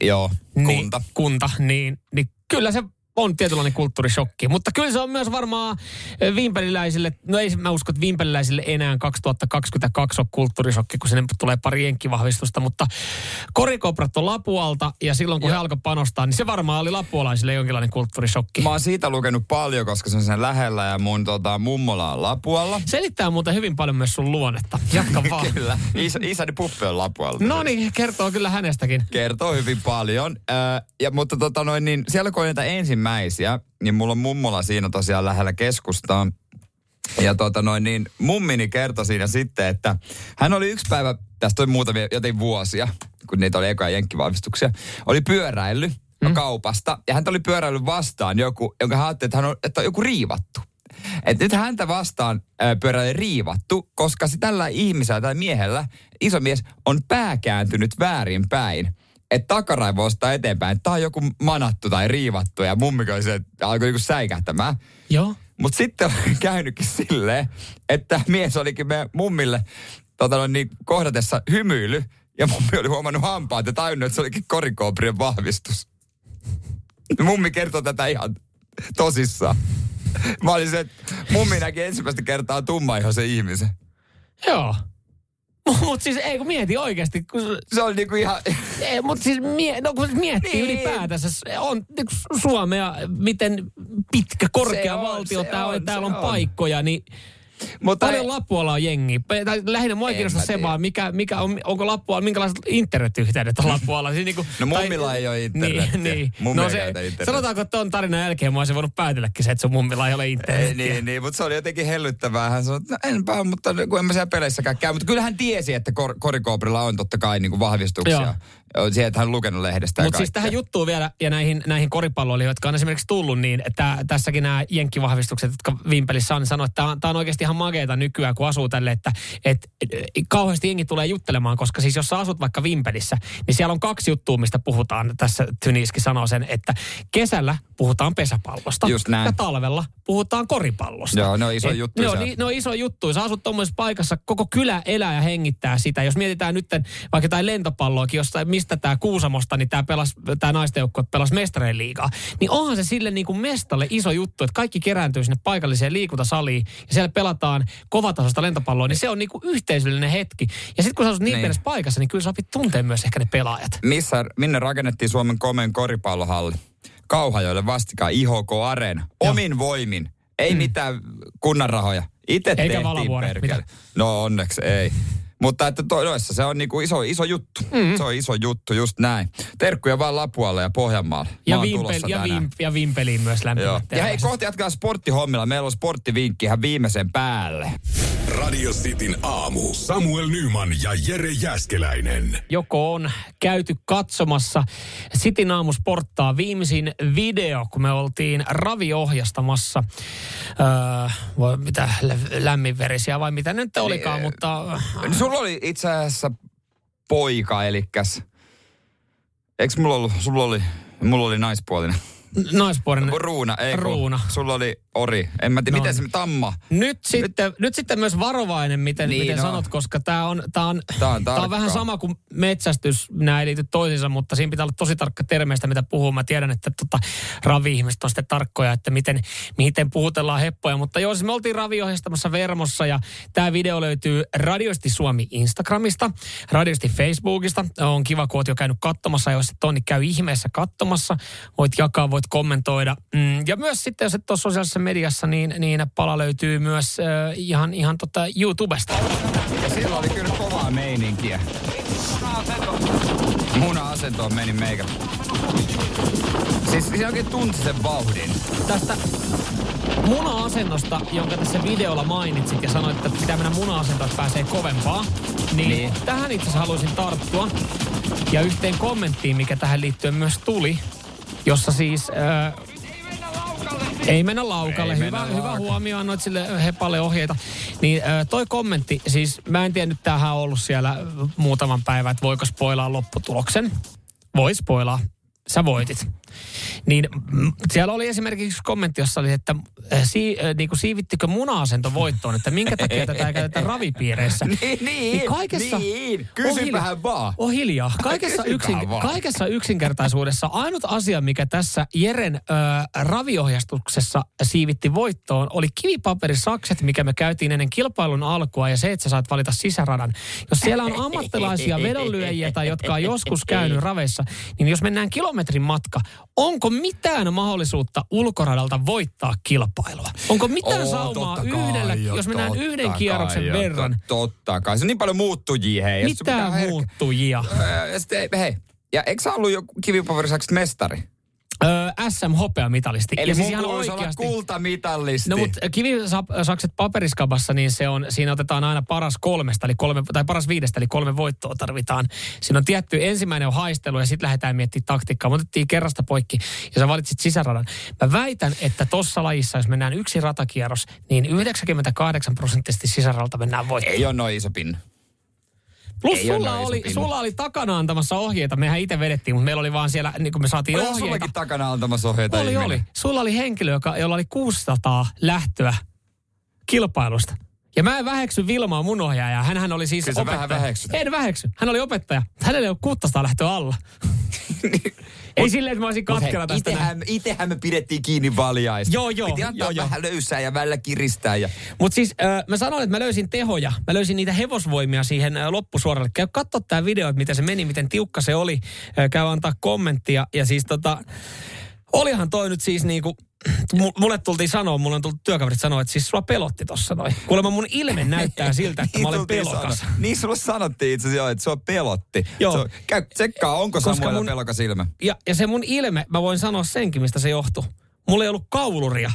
Joo, niin, kunta. kunta niin, niin kyllä se on tietynlainen kulttuurishokki. Mutta kyllä se on myös varmaan ö, vimpeliläisille, no ei mä usko, että vimpeliläisille enää 2022 on kulttuurishokki, kun sinne tulee pari jenkkivahvistusta, mutta korikoprat on Lapualta ja silloin kun he alkoi panostaa, niin se varmaan oli lapuolaisille jonkinlainen kulttuurishokki. Mä oon siitä lukenut paljon, koska se on sen lähellä ja mun tota, mummola on Lapualla. Selittää muuten hyvin paljon myös sun luonnetta. Jatka vaan. Kyllä. Isä, isäni Puppe on Lapualta. No niin, kertoo kyllä hänestäkin. Kertoo hyvin paljon. Äh, ja, mutta tota noin, niin siellä kun on niitä ensimmäisiä, niin mulla on mummola siinä tosiaan lähellä keskustaa. Ja tota noin, niin mummini kertoi siinä sitten, että hän oli yksi päivä, tästä on muutamia jotain vuosia, kun niitä oli ekoja jenkkivahvistuksia, oli pyöräily mm. kaupasta. Ja hän oli pyöräily vastaan joku, jonka hän ajatteli, että, hän on, että on joku riivattu. Et nyt häntä vastaan pyöräily riivattu, koska se tällä ihmisellä tai miehellä, iso mies, on pää kääntynyt väärinpäin. Että takaraivo ostaa eteenpäin, että tää on joku manattu tai riivattu ja mummiko se, että alkoi niinku säikähtämään. Joo. Mutta sitten on käynytkin silleen, että mies olikin meidän mummille tota noin, niin kohdatessa hymyily. Ja mummi oli huomannut hampaat ja tajunnut, että se olikin korikooprien vahvistus. Mummi kertoi tätä ihan tosissaan. Mä olin se, että mummi näki ensimmäistä kertaa tummaihoisen ihmisen. Joo. Mutta siis ei kun mieti oikeasti, kun Se oli niinku ihan... Ei, mutta siis mie, no, kun miettii Niin. ylipäätänsä, on niinku Suomea, miten pitkä, korkea Se on, valtio tää on, on, täällä on, on. paikkoja, niin Mutta paljon Lappualla on jengi. Tai lähinnä mua kiinnostaa se vaan, mikä, mikä on, onko Lappualla, minkälaiset internetyhteydet on Lappualla. Siis niinku, No mummilla ei ole internetiä. Niin, niin. Mummi no ei se, käytä internetiä. sanotaanko, että ton tarinan jälkeen mä olisin voinut päätelläkin se, että sun mummilla ei ole Ei, internetiä. niin, niin, mutta se oli jotenkin hellyttävää. Hän sanoi, että no enpä, mutta kun en mä siellä peleissäkään käy. Mutta kyllä hän tiesi, että kor- Korikooprilla on totta kai niin kuin vahvistuksia. Joo. Siihen, että hän on lukenut lehdestä Mutta siis tähän juttuun vielä ja näihin, näihin koripalloilijoihin, jotka on esimerkiksi tullut niin, että tässäkin nämä jenkkivahvistukset, jotka Vimpelissä on, niin sanoo, että tämä on, on oikeasti ihan makeeta nykyään, kun asuu tälle, että et, kauheasti jengi tulee juttelemaan, koska siis jos sä asut vaikka Vimpelissä, niin siellä on kaksi juttua, mistä puhutaan. Tässä Tyniski sanoo sen, että kesällä puhutaan pesäpallosta Just näin. ja talvella puhutaan koripallosta. Joo, ne on iso juttu Ne on, siellä. ni- ne on iso juttu. Sä asut tuommoisessa paikassa, koko kylä elää ja hengittää sitä. Jos mietitään nyt vaikka jotain lentopalloakin, josta, mistä tämä Kuusamosta, niin tämä pelas, tämä naisten joukkue pelasi mestareen liigaa. Niin onhan se sille niin kuin mestalle iso juttu, että kaikki kerääntyy sinne paikalliseen liikuntasaliin ja siellä pelataan kovatasosta lentopalloa, niin se on niin kuin yhteisöllinen hetki. Ja sitten kun sä asut niin, Niin. paikassa, niin kyllä sä opit tuntee myös ehkä ne pelaajat. Missä, minne rakennettiin Suomen komeen koripallohalli? Kauhajoille vastikaan IHK Areena. Omin voimin. Ei mitään kunnan rahoja. Itse Eikä tehtiin perkele. No onneksi ei. Mutta että toissa se on niinku iso, iso juttu. Mm. Se on iso juttu, just näin. Terkkuja vaan Lapualle ja Pohjanmaalle. Ja, vimpel, ja, vim, ja Vimpeliin myös lämpimät Ja hei, kohta jatkaa sporttihommilla. Meillä on sporttivinkki ihan viimeisen päälle. Radio Cityn aamu. Samuel Nyman ja Jere Jäskeläinen. joko on käyty katsomassa Sitin aamusporttaa viimeisin video, kun me oltiin raviohjastamassa, öö, voi, mitä lä- lämminverisiä vai mitä nyt olikaan, Niin, mutta Niin Sulla oli itse asiassa poika, elikkäs. Eikö mulla ollut, sulla oli, mulla oli naispuolinen. Naispuolinen. Ruuna, ei kun Ruuna. Sulla oli ori. En mä tiedä, No. miten se tamma. Nyt sitten, nyt sitten myös varovainen, miten, Niin, miten no. sanot, koska tämä on, tää on, Tää on tää on vähän sama kuin metsästys, nämä ei liity toisiinsa, mutta siinä pitää olla tosi tarkka termeistä, mitä puhuu. Mä tiedän, että tota, ravi-ihmiset on sitten tarkkoja, että miten, miten puhutellaan heppoja. Mutta joo, siis me oltiin raviohjastamassa Vermossa ja tämä video löytyy Radiosti Suomi Instagramista, Radiosti Facebookista. On kiva, kun oot jo käynyt katsomassa, jos et ole, niin käy ihmeessä katsomassa. Voit jakaa, voit voit kommentoida. Mm, ja myös sitten, jos et ole sosiaalisessa mediassa, niin, niin pala löytyy myös äh, ihan, ihan tota YouTubesta. Ja silloin oli kyllä kovaa meininkiä. Muna-asentoon meni meikä. Siis siinä oikein tunsi sen vauhdin. Tästä muna-asennosta, jonka tässä videolla mainitsit ja sanoit, että pitää mennä muna-asentoon, että pääsee kovempaa, niin, niin. tähän itse asiassa haluaisin tarttua. Ja yhteen kommenttiin, mikä tähän liittyen myös tuli, jossa siis... Äh, ei mennä laukalle. Ei hyvä, mennä hyvä huomio, annoit sille hepalle ohjeita. Niin äh, toi kommentti, siis mä en tiedä nyt tämähän on ollut siellä muutaman päivän, että voiko spoilaa lopputuloksen. Voi spoilaa. Sä voitit. Niin mm, siellä oli esimerkiksi kommentti, jossa oli, että äh, si, äh, niin kuin siivittikö muna-asento voittoon, että minkä takia tätä ei käytetä ravipiireissä. Niin, niin, kaikessa, niin. on hiljaa. Kysypähän vaan. On hiljaa. Kaikessa, yksin, kaikessa yksinkertaisuudessa ainut asia, mikä tässä Jeren ö, raviohjastuksessa siivitti voittoon, oli kivipaperisakset, mikä me käytiin ennen kilpailun alkua ja se, että sä saat valita sisäradan. Jos siellä on ammattilaisia vedonlyöjiä tai jotka on joskus käynyt raveissa, niin jos mennään kilometrin matka, onko mitään mahdollisuutta ulkoradalta voittaa kilpailua? Onko mitään Oo, saumaa yhdellä, jo, jos mennään yhden kierroksen jo, verran? to- Totta kai. Se on niin paljon muuttujia, hei. Mitä herk- muuttujia? Öö, ja sitten, hei, ja eikö sä ollut joku kivipaperisakset mestari? Öö, SM-hopeamitalisti. Eli ja siis ihan kuuluisi olla oikeasti. kultamitallisti. No mutta kivisakset paperiskabassa, niin se on, siinä otetaan aina paras kolmesta, eli kolme, tai paras viidestä, eli kolme voittoa tarvitaan. Siinä on tietty, ensimmäinen on haistelu ja sitten lähdetään miettimään taktiikkaa. Me otettiin kerrasta poikki ja sä valitsit sisäradan. Mä väitän, että tossa lajissa, jos mennään yksi ratakierros, niin 98 prosenttisesti sisäradalta mennään voittoon. Ei ole noin iso pinna. Plus ei sulla oli, sulla oli takana antamassa ohjeita. Mehän itse vedettiin, mutta meillä oli vaan siellä, niin kuin me saatiin Olihan ohjeita. sullakin takana antamassa ohjeita Oli, ihminen. oli. Sulla oli henkilö, joka, jolla oli 600 lähtöä kilpailusta. Ja mä en väheksy Vilmaa mun ohjaajaa. Hänhän oli siis Kyllä opettaja. vähän väheksyt. En väheksy. Hän oli opettaja. Hänellä ei ole 600 lähtöä alla. ei silleen, että mä olisin Mut katkera tästä. näin. itehän, itehän me pidettiin kiinni valjaista. Joo, joo, Piti antaa joo, joo. vähän löysää ja välillä kiristää. Ja... Mutta siis äh, mä sanoin, että mä löysin tehoja. Mä löysin niitä hevosvoimia siihen äh, loppusuoralle. Käy katso tää video, että miten se meni, miten tiukka se oli. Äh, käy antaa kommenttia. Ja siis tota, olihan toi nyt siis niinku, mu- mulle tultiin sanoa, mulle on tullut työkaverit sanoa, että siis sua pelotti tossa noin. Kuulemma mun ilme näyttää siltä, että mä olen tultiin pelokas. sanoa. Niin sulle sanottiin itse asiassa, että sua pelotti. Joo. Se on, käy tsekkaa, onko Koska mun- pelokas ilme. Ja, ja se mun ilme, mä voin sanoa senkin, mistä se johtuu. Mulla ei ollut kauluria.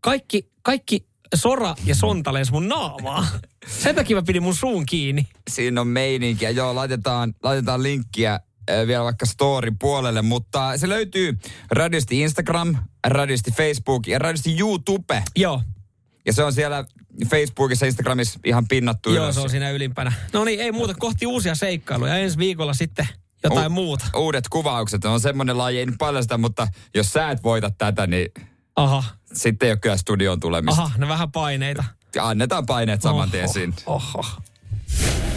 Kaikki, kaikki sora ja sonta lensi mun naamaa. Sen takia mä pidin mun suun kiinni. Siinä on meininkiä. Joo, laitetaan, laitetaan linkkiä vielä vaikka story puolelle, mutta se löytyy Radiosti Instagram, Radiosti Facebook ja Radiosti YouTube. Joo, Ja se on siellä Facebookissa, Instagramissa ihan pinnattu Joo, ylös. se on siinä ylimpänä. No niin, ei muuta, kohti uusia seikkailuja. Ensi viikolla sitten jotain U- muuta. Uudet kuvaukset on semmoinen laji, ei nyt paljasta, mutta jos sä et voita tätä, niin Aha, sitten ei ole kyllä studioon tulemista. aha, no vähän paineita. Annetaan paineet saman tien Oho, sinne. Oho.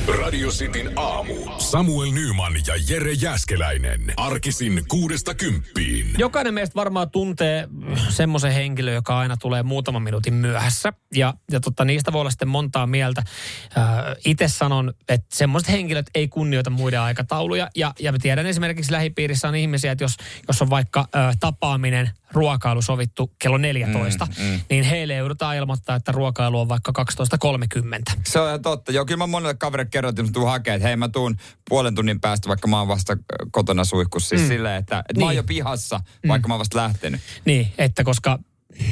Radio Cityn aamu. Samuel Nyman ja Jere Jäskeläinen. Arkisin kuudesta kymppiin. Jokainen meistä varmaan tuntee semmoisen henkilön, joka aina tulee muutaman minuutin myöhässä. Ja, ja totta, niistä voi olla sitten montaa mieltä. Itse sanon, että semmoiset henkilöt ei kunnioita muiden aikatauluja. Ja, ja mä tiedän esimerkiksi lähipiirissä on ihmisiä, että jos, jos on vaikka ö, tapaaminen, ruokailu sovittu kello 14, mm, mm. niin heille joudutaan ilmoittaa, että ruokailu on vaikka 12.30. Se on ihan totta. Joo, kyllä mä monelle kaverille kerroin, että tuun hakemaan, että hei mä tuun puolen tunnin päästä, vaikka mä oon vasta kotona suihkussa. Siis mm. silleen, että, että niin. mä oon Niin. jo pihassa, vaikka mä oon vasta lähtenyt. Niin, että koska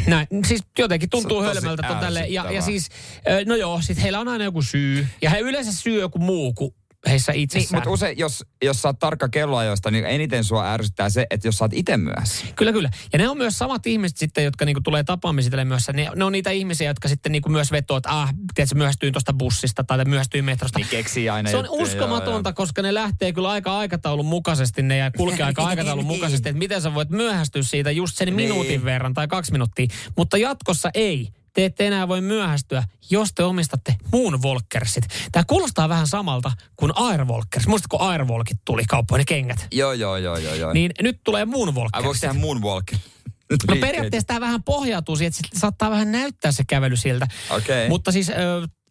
näin, siis jotenkin tuntuu hölmöltä. Ja, ja siis, no joo, sit heillä on aina joku syy. Ja he yleensä syy joku muu kuin heissä Niin, itsessään. mutta usein, jos, jos sä oot tarkka kelloajoista, niin eniten sua ärsyttää se, että jos sä oot itse myöhässä. Kyllä, kyllä. Ja ne on myös samat ihmiset sitten, jotka niinku tulee tapaamisille myös. Ne, ne on niitä ihmisiä, jotka sitten niinku myös vetoo, että ah, tiedätkö, myöhästyin tuosta bussista tai myöhästyin metrosta. Niin keksii aina Se on juttuja, uskomatonta, joo, koska ne lähtee kyllä aika aikataulun mukaisesti ne ja kulkee aika aikataulun mukaisesti, että miten sä voit myöhästyä siitä just sen minuutin Niin. verran tai kaksi minuuttia. Mutta jatkossa ei. Te ette enää voi myöhästyä, jos te omistatte Moonwalkersit. Tämä kuulostaa vähän samalta kuin Airwalkers. Muistatko kun Airwalkit tuli kauppoihin ne kengät? Joo, joo, joo, joo. joo. Niin nyt tulee Ai voiko Moonwalkersit. tehdä moonwalk? No periaatteessa tämä vähän pohjautuu siihen, että saattaa vähän näyttää se kävely siltä. Okei. Mutta siis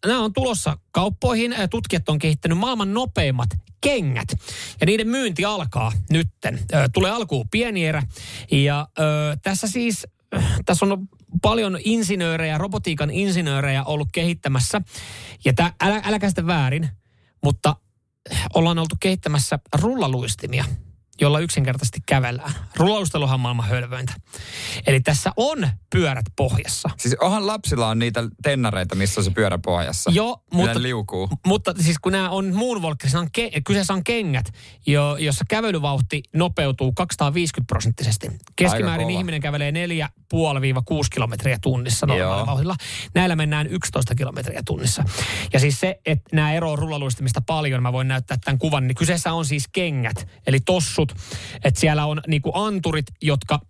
nämä on tulossa kauppoihin. Tutkijat on kehittänyt maailman nopeimmat kengät. Ja niiden myynti alkaa nytten. Tulee alkuun pieni erä. Ja ö, tässä siis, tässä on paljon insinöörejä, robotiikan insinöörejä ollut kehittämässä. Ja tää, älä, äläkä sitä väärin, mutta ollaan oltu kehittämässä rullaluistimia, jolla yksinkertaisesti kävellään. Rullaluisteluhan on maailman hölvöintä. Eli tässä on pyörät pohjassa. Siis onhan lapsilla on niitä tennareita, missä on se pyörä pohjassa. Joo, mutta, liukuu. mutta siis kun nämä on moonwalkers, on ke, kyseessä on kengät, jo, jossa kävelyvauhti nopeutuu 250 prosenttisesti. Keskimäärin ihminen kävelee 4,5-6 kilometriä tunnissa normaalilla vauhdilla. Näillä mennään 11 kilometriä tunnissa. Ja siis se, että nämä eroavat rullaluistimista paljon, mä voin näyttää tämän kuvan, niin kyseessä on siis kengät, eli tossut. Että siellä on niinku anturit, jotka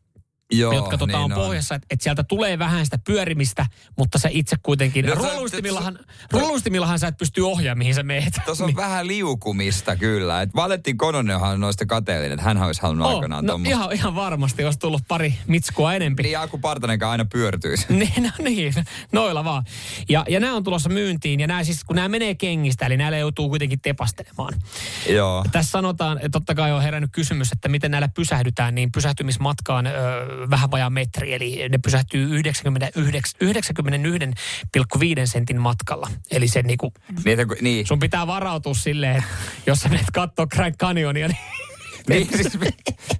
Joo, jotka tota, niin on on. pohjassa, että et sieltä tulee vähän sitä pyörimistä, mutta sä itse kuitenkin, No, sä- rullaluistimillahan, rullaluistimillahan sä et pysty ohjaamaan, mihin sä meet. Tuossa on vähän liukumista kyllä. Et Valentin Kononenhan on noista kateellinen, että hän olisi halunnut Oh, aikanaan no tommoista. ihan, ihan varmasti, olisi tullut pari mitskua enempi. Niin Aku Partanenkaan aina pyörtyisi. Niin, no niin, noilla vaan. Ja, ja nämä on tulossa myyntiin, ja nämä siis, kun nämä menee kengistä, eli näillä joutuu kuitenkin tepastelemaan. Joo. Tässä sanotaan, että totta kai on herännyt kysymys, että miten näillä pysähdytään, niin pysähtymismatkaan ö, vähän vajaa metri, eli ne pysähtyy 99 91,5 sentin matkalla. Eli se niinku, Niin, niin. sun pitää varautua silleen, että jos sä menet kattoo Grand Canyonia, niin, niin siis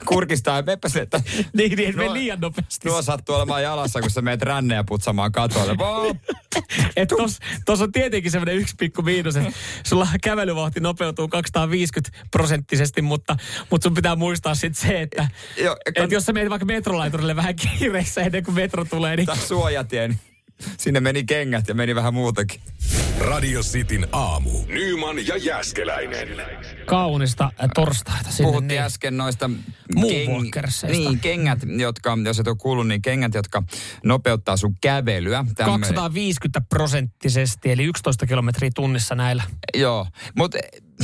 kurkistaa ja meppä se, että niin, niin Nuo- liian nopeasti. tuo sattuu olemaan jalassa, kun sä meet rännejä putsamaan katolle. Että tos, on tietenkin semmoinen yksi pikku miinus, että sulla kävelyvauhti nopeutuu 250 prosenttisesti, mutta, mutta sun pitää muistaa sitten se, että Joo, et jos sä menet vaikka metrolaiturille vähän kiireessä ennen kuin metro tulee, niin Tää suojatie, niin sinne meni kengät ja meni vähän muutakin. Radio Cityn aamu. Nyman ja Jäskeläinen. kaunista äh, torstaita sinne. Puhuttiin niin. äsken noista Moonwalkersseista. niin, kengät, jotka, jos et ole kuullut, niin kengät, jotka nopeuttaa sun kävelyä. Tämmönen- 250 prosenttisesti, eli 11 kilometriä tunnissa näillä. Joo, mutta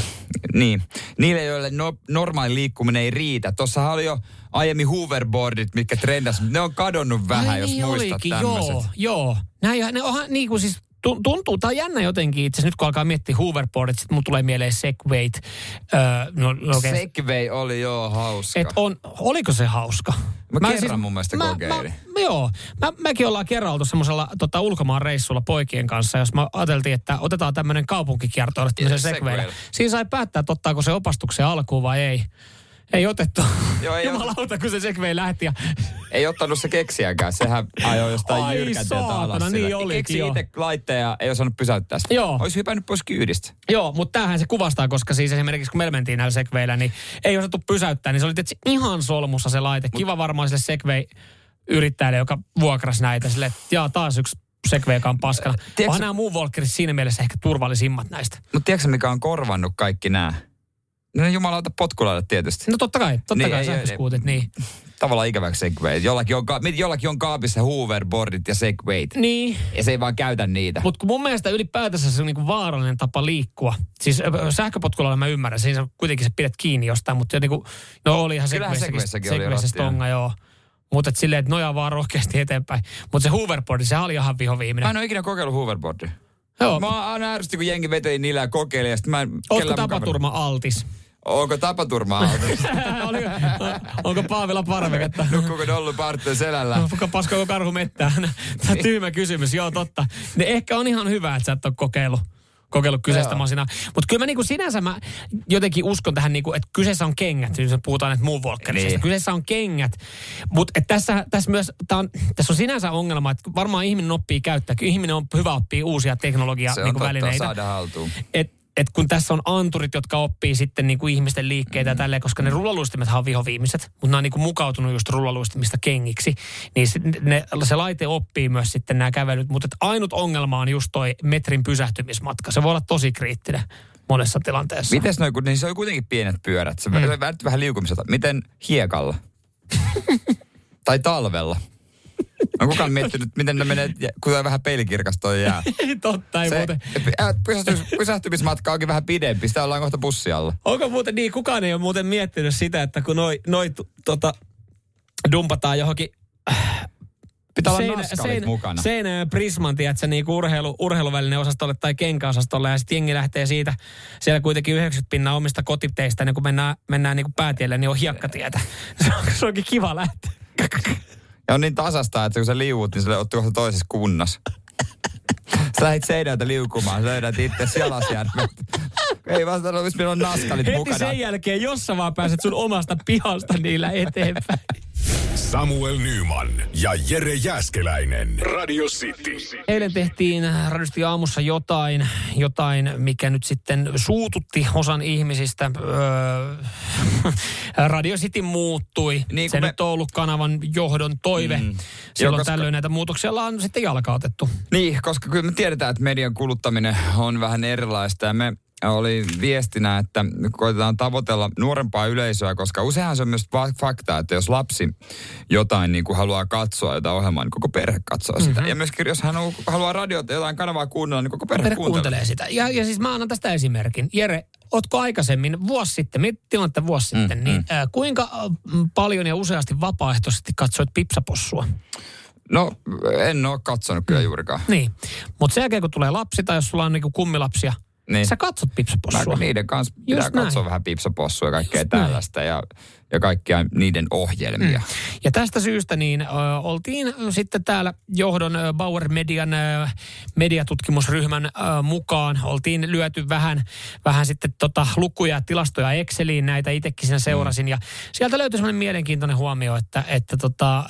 niin, niille, joille no, normaali liikkuminen ei riitä. Tuossahan oli jo aiemmin hoverboardit, mitkä trendas, ne on kadonnut vähän, Ai jos niin muistat olikin, tämmöiset. Joo, joo. Näin, ne onhan niin kuin siis tuntuu, tämä on jännä jotenkin itse nyt kun alkaa miettiä hoverboardit, sitten mun tulee mieleen segwayt. Öö, no, no okay. Segway oli joo hauska. Et on, oliko se hauska? Mä kerran mun mielestä kokeilin. Mä, joo, mä, mäkin ollaan kerran oltu semmoisella tota, ulkomaan reissulla poikien kanssa, jos mä ajateltiin, että otetaan tämmöinen kaupunkikierto tämmöisen segwayllä. Siinä sai päättää, että ottaako se opastuksen alkuun vai ei. Ei otettu. Joo, ei Jumalauta, kun se segway lähti. Ja... Ei ottanut se keksiäkään, sehän ajoi jostain Ai jyrkänteeltä alas. niin sillä. olikin, Keksi itse laitteen ja ei osannut pysäyttää sitä. Joo. Olisi hypännyt pois kyydistä. Joo, mutta tämähän se kuvastaa, koska siis esimerkiksi kun me mentiin näillä segveillä, niin ei osattu pysäyttää, niin se oli tietysti ihan solmussa se laite. Kiva varmaan sille segway-yrittäjälle, joka vuokrasi näitä sille, että jaa, taas yksi segway, joka on paskana. Tiedätkö- Onhan nämä muun Walkerit siinä mielessä ehkä turvallisimmat näistä. Mutta tiedätkö mikä on korvannut kaikki nämä? No jumalauta potkulaidat tietysti. No totta kai, totta Niin, kai sähköskuutit, niin. Tavallaan ikäväksi segwayt. Jollakin on, ka- jollakin on kaapissa hoverboardit ja segwayt. Niin, Ja se ei vaan käytä niitä. mutta mun mielestä ylipäätänsä se on niinku vaarallinen tapa liikkua. Siis ö, sähköpotkulla mä ymmärrän, siinä kuitenkin sä pidät kiinni jostain, mutta niinku, no olihan Kyllähän segwayssakin, segwayssakin oli segwayssä rattia. stonga, joo. Mutta silleen, että nojaa vaan rohkeasti eteenpäin. Mutta se hoverboardi, se oli ihan vihoviiminen. Mä en ole ikinä kokeillut hoverboardia. Joo. Mä oon aina ärsytti, kun jengi veteli niillä ja kokeili. Ja mä en, Ootko tapaturma altis? Onko tapaturma onko Paavilla parveketta? Nukkuuko Dollu Partten selällä? Paskoiko karhu mettään? Tämä on tyhmä kysymys, joo totta. Ne ehkä on ihan hyvä, että sä et ole kokeillut kokeillut kyseistä Joo. masinaa. Mutta kyllä mä niinku sinänsä mä jotenkin uskon tähän, niinku, että kyseessä on kengät. Jos puhutaan että moonwalkersista. Niin. Kyseessä on kengät. Mutta tässä, tässä, myös, tää on, tässä on sinänsä ongelma, että varmaan ihminen oppii käyttää. Kyllä ihminen on hyvä oppii uusia teknologia Se on niinku totta, välineitä. saada haltuun. Et, et kun tässä on anturit, jotka oppii sitten niinku ihmisten liikkeitä mm. tälleen, koska ne rullaluistimethan on vihoviimeiset, mutta ne on niinku mukautunut just rullaluistimista kengiksi, niin se, ne, se laite oppii myös sitten nämä kävelyt, mutta ainut ongelma on just toi metrin pysähtymismatka. Se voi olla tosi kriittinen monessa tilanteessa. Mites noin, kun niin se on kuitenkin pienet pyörät. Se mm. vähän liukumiselta. Miten hiekalla? tai talvella? On kukaan miettinyt, miten ne menee, kun on vähän peilikirkas toi jää. Totta, ei Se, muuten. äh, pysähtys, pysähtymismatka onkin vähän pidempi. Sitä ollaan kohta bussialla. Onko muuten niin, kukaan ei ole muuten miettinyt sitä, että kun noi, noi tota, dumpataan johonkin äh, Pitää olla naskalit mukana. Seinä ja Prisman, tiedätkö, niin urheilu, urheiluvälinen osastolle tai kenkäosastolle. Ja sitten jengi lähtee siitä, siellä kuitenkin 90 pinnaa omista kotiteistä, niin kun mennään, mennään niin kuin päätielle, niin on hiekkatietä. Se, on, se onkin kiva lähteä. Ja on niin tasasta, että kun sä liuut, niin sä oot kohta toisessa kunnassa. Sä lähdit seinältä liukumaan, sä löydät itse jalasjärvet. Ei sanoa, missä meillä on naskalit Heti mukana. sen jälkeen, jos sä vaan pääset sun omasta pihasta niillä eteenpäin. Samuel Nyman ja Jere Jäskeläinen. Radio City. Eilen tehtiin radiosti aamussa jotain, jotain, mikä nyt sitten suututti osan ihmisistä. Öö, Radio City muuttui. Niin, Se me- nyt on ollut kanavan johdon toive. Mm. Silloin koska- tällöin näitä muutoksia ollaan sitten jalkautettu. Niin, koska kyllä me tiedetään, että median kuluttaminen on vähän erilaista ja me oli viestinä, että koitetaan tavoitella nuorempaa yleisöä, koska useinhan se on myös fa- fakta, että jos lapsi jotain niin kuin haluaa katsoa jotain ohjelmaa, niin koko perhe katsoo sitä. Mm-hmm. Ja myöskin jos hän haluaa radiota jotain kanavaa kuunnella, niin koko perhe, Perhe kuuntelee. kuuntelee sitä. Ja, ja siis mä annan tästä esimerkin. Jere, ootko aikaisemmin, vuosi sitten, tilannetta vuosi Mm, sitten, niin mm. äh, kuinka äh, paljon ja useasti vapaaehtoisesti katsoit Pipsapossua? No, en ole katsonut kyllä juurikaan. Niin. Mutta sen jälkeen, kun tulee lapsi tai jos sulla on niinku kummilapsia, Niin. sä katsot Pipsapossua. Mä niiden kanssa pitää Just näin. katsoa vähän pipsapossua ja kaikkea Just näin. tällaista ja, ja kaikkia niiden ohjelmia. Mm. Ja tästä syystä niin ö, oltiin sitten täällä johdon ö, Bauer Median ö, mediatutkimusryhmän ö, mukaan. Oltiin lyöty vähän, vähän sitten tota lukuja ja tilastoja Exceliin, näitä itsekin sen seurasin. Ja sieltä löytyi semmoinen mielenkiintoinen huomio, että, että tota, ö,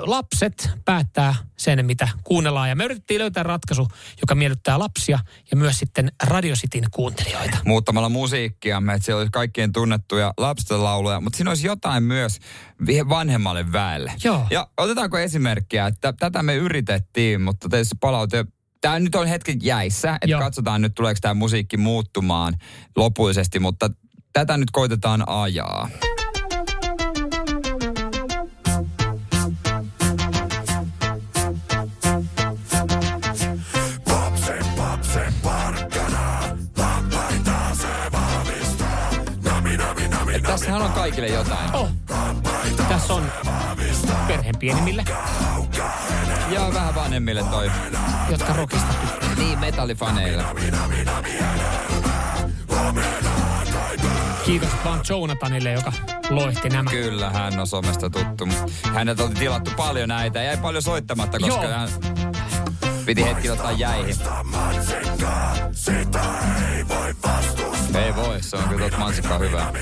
lapset päättää sen, mitä kuunnellaan. Ja me yritettiin löytää ratkaisu, joka miellyttää lapsia ja myös sitten Radio Cityn kuuntelijoita. muuttamalla musiikkia, että siellä olisi kaikkien tunnettuja lapsen lauluja, mutta siinä olisi jotain myös vanhemmalle väelle. Joo. Ja otetaanko esimerkkiä, että tätä me yritettiin, mutta teissä palaute Tämä nyt on hetken jäissä, että Joo. katsotaan nyt tuleeko tämä musiikki muuttumaan lopullisesti, mutta tätä nyt koitetaan ajaa. On kaikille jotain. Oh. Tässä on perheen pienimmille, Ja vähän vanhemmille toi. jotka rockista tykkää. Niin, metallifaneille. Kiitos vaan Jonathanille, joka loihti nämä. Kyllä, hän on somesta tuttu. Hänet on tilattu paljon näitä. Jäi paljon soittamatta, koska Joo. hän piti hetki ottaa jäihin. Ei voi, se on kyllä tuot mansikkaa hyvää.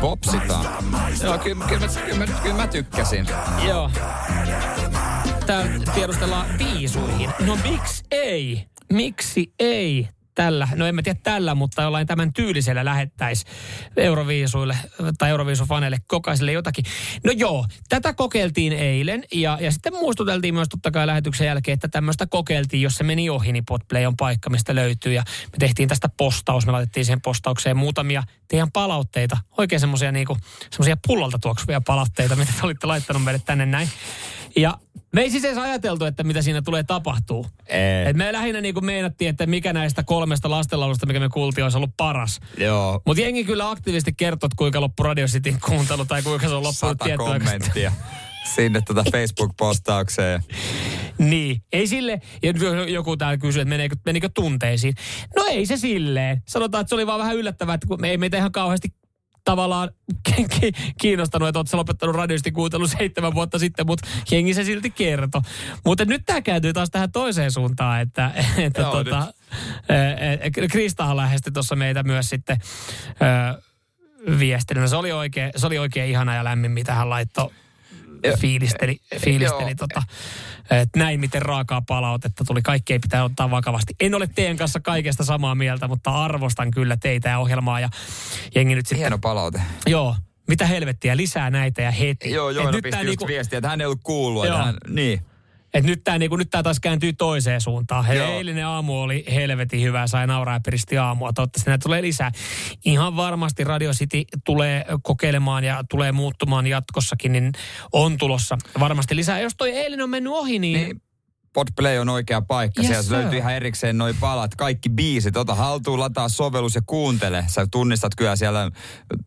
Popsitaan. Joo, kyllä, kyllä, mä, kyllä, mä, kyllä mä tykkäsin. Joo. Täällä tiedustellaan viisuihin. No miksi ei? Miksi ei tällä, no en mä tiedä tällä, mutta jollain tämän tyylisellä lähettäisi Euroviisuille tai Euroviisufaneille kokaiselle jotakin. No joo, tätä kokeiltiin eilen ja, ja sitten muistuteltiin myös totta kai lähetyksen jälkeen, että tämmöistä kokeiltiin, jos se meni ohi, niin Podplay on paikka, mistä löytyy ja me tehtiin tästä postaus, me laitettiin siihen postaukseen muutamia teidän palautteita, oikein semmoisia niinku, pullolta tuoksuvia palautteita, mitä te olitte laittanut meille tänne näin. Ja me ei siis edes ajateltu, että mitä siinä tulee tapahtuu. Ei. Et me lähinnä niin kuin meinattiin, että mikä näistä kolmesta lastenlaulusta, mikä me kuultiin, olisi ollut paras. Joo. Mutta jengi kyllä aktiivisesti kertoo, kuinka loppu Radio Cityn kuuntelu tai kuinka se on loppunut Sata kommenttia sinne tuota Facebook-postaukseen. Niin, ei sille, joku täällä kysyy, että menikö, menikö tunteisiin. No ei se silleen. Sanotaan, että se oli vaan vähän yllättävää, että kun me ei meitä ihan kauheasti tavallaan ki- ki- kiinnostanut, että oletko lopettanut radiosti kuuntelun seitsemän vuotta sitten, mutta jengi se silti kertoi. Mutta nyt tämä kääntyy taas tähän toiseen suuntaan, että, että Joo, tota, ä, Kristahan lähestyi tuossa meitä myös sitten ä, viestinä. Se oli oikein, se oli oikein ihana ja lämmin, mitä hän laittoi. Fiilisteli, fiilisteli Joo. tota, että näin miten raakaa palautetta tuli. Kaikki ei pitää ottaa vakavasti. En ole teidän kanssa kaikesta samaa mieltä, mutta arvostan kyllä teitä ja ohjelmaa. Ja jengi nyt sitten, Hieno palaute. joo, mitä helvettiä, lisää näitä ja heti. Joo, Et Joona nyt pisti just niinku, viestiä, että hän ei ollut kuullut. Joo. Hän, niin. Et nyt tämä niinku, nyt tää taas kääntyy toiseen suuntaan. He, eilinen aamu oli helvetin hyvä, sai nauraa ja piristi aamua. Toivottavasti näitä tulee lisää. Ihan varmasti Radio City tulee kokeilemaan ja tulee muuttumaan jatkossakin, niin on tulossa varmasti lisää. Jos toi eilen on mennyt ohi, niin, niin. Podplay on oikea paikka. Yes, Sieltä sir. löytyy ihan erikseen noi palat, kaikki biisit. Ota haltuun, lataa sovellus ja kuuntele. Sä tunnistat kyllä siellä,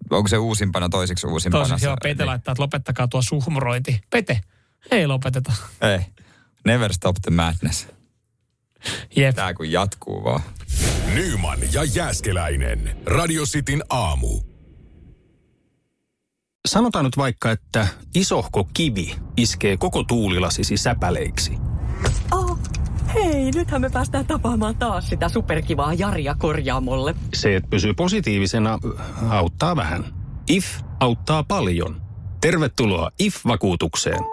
onko se uusimpana, toiseksi uusimpana. Toiseksi joo, Pete niin. laittaa, että lopettakaa tuo suhmurointi. Pete, ei lopeteta. Ei. Never stop the madness. Jep. Tää kun jatkuu vaan. Nyman ja Jääskeläinen. Radio Cityn aamu. Sanotaan nyt vaikka, että isohko kivi iskee koko tuulilasisi säpäleiksi. Oh, hei, nythän me päästään tapaamaan taas sitä superkivaa Jaria korjaamolle. Se, että pysyy positiivisena, auttaa vähän. IF auttaa paljon. Tervetuloa IF-vakuutukseen.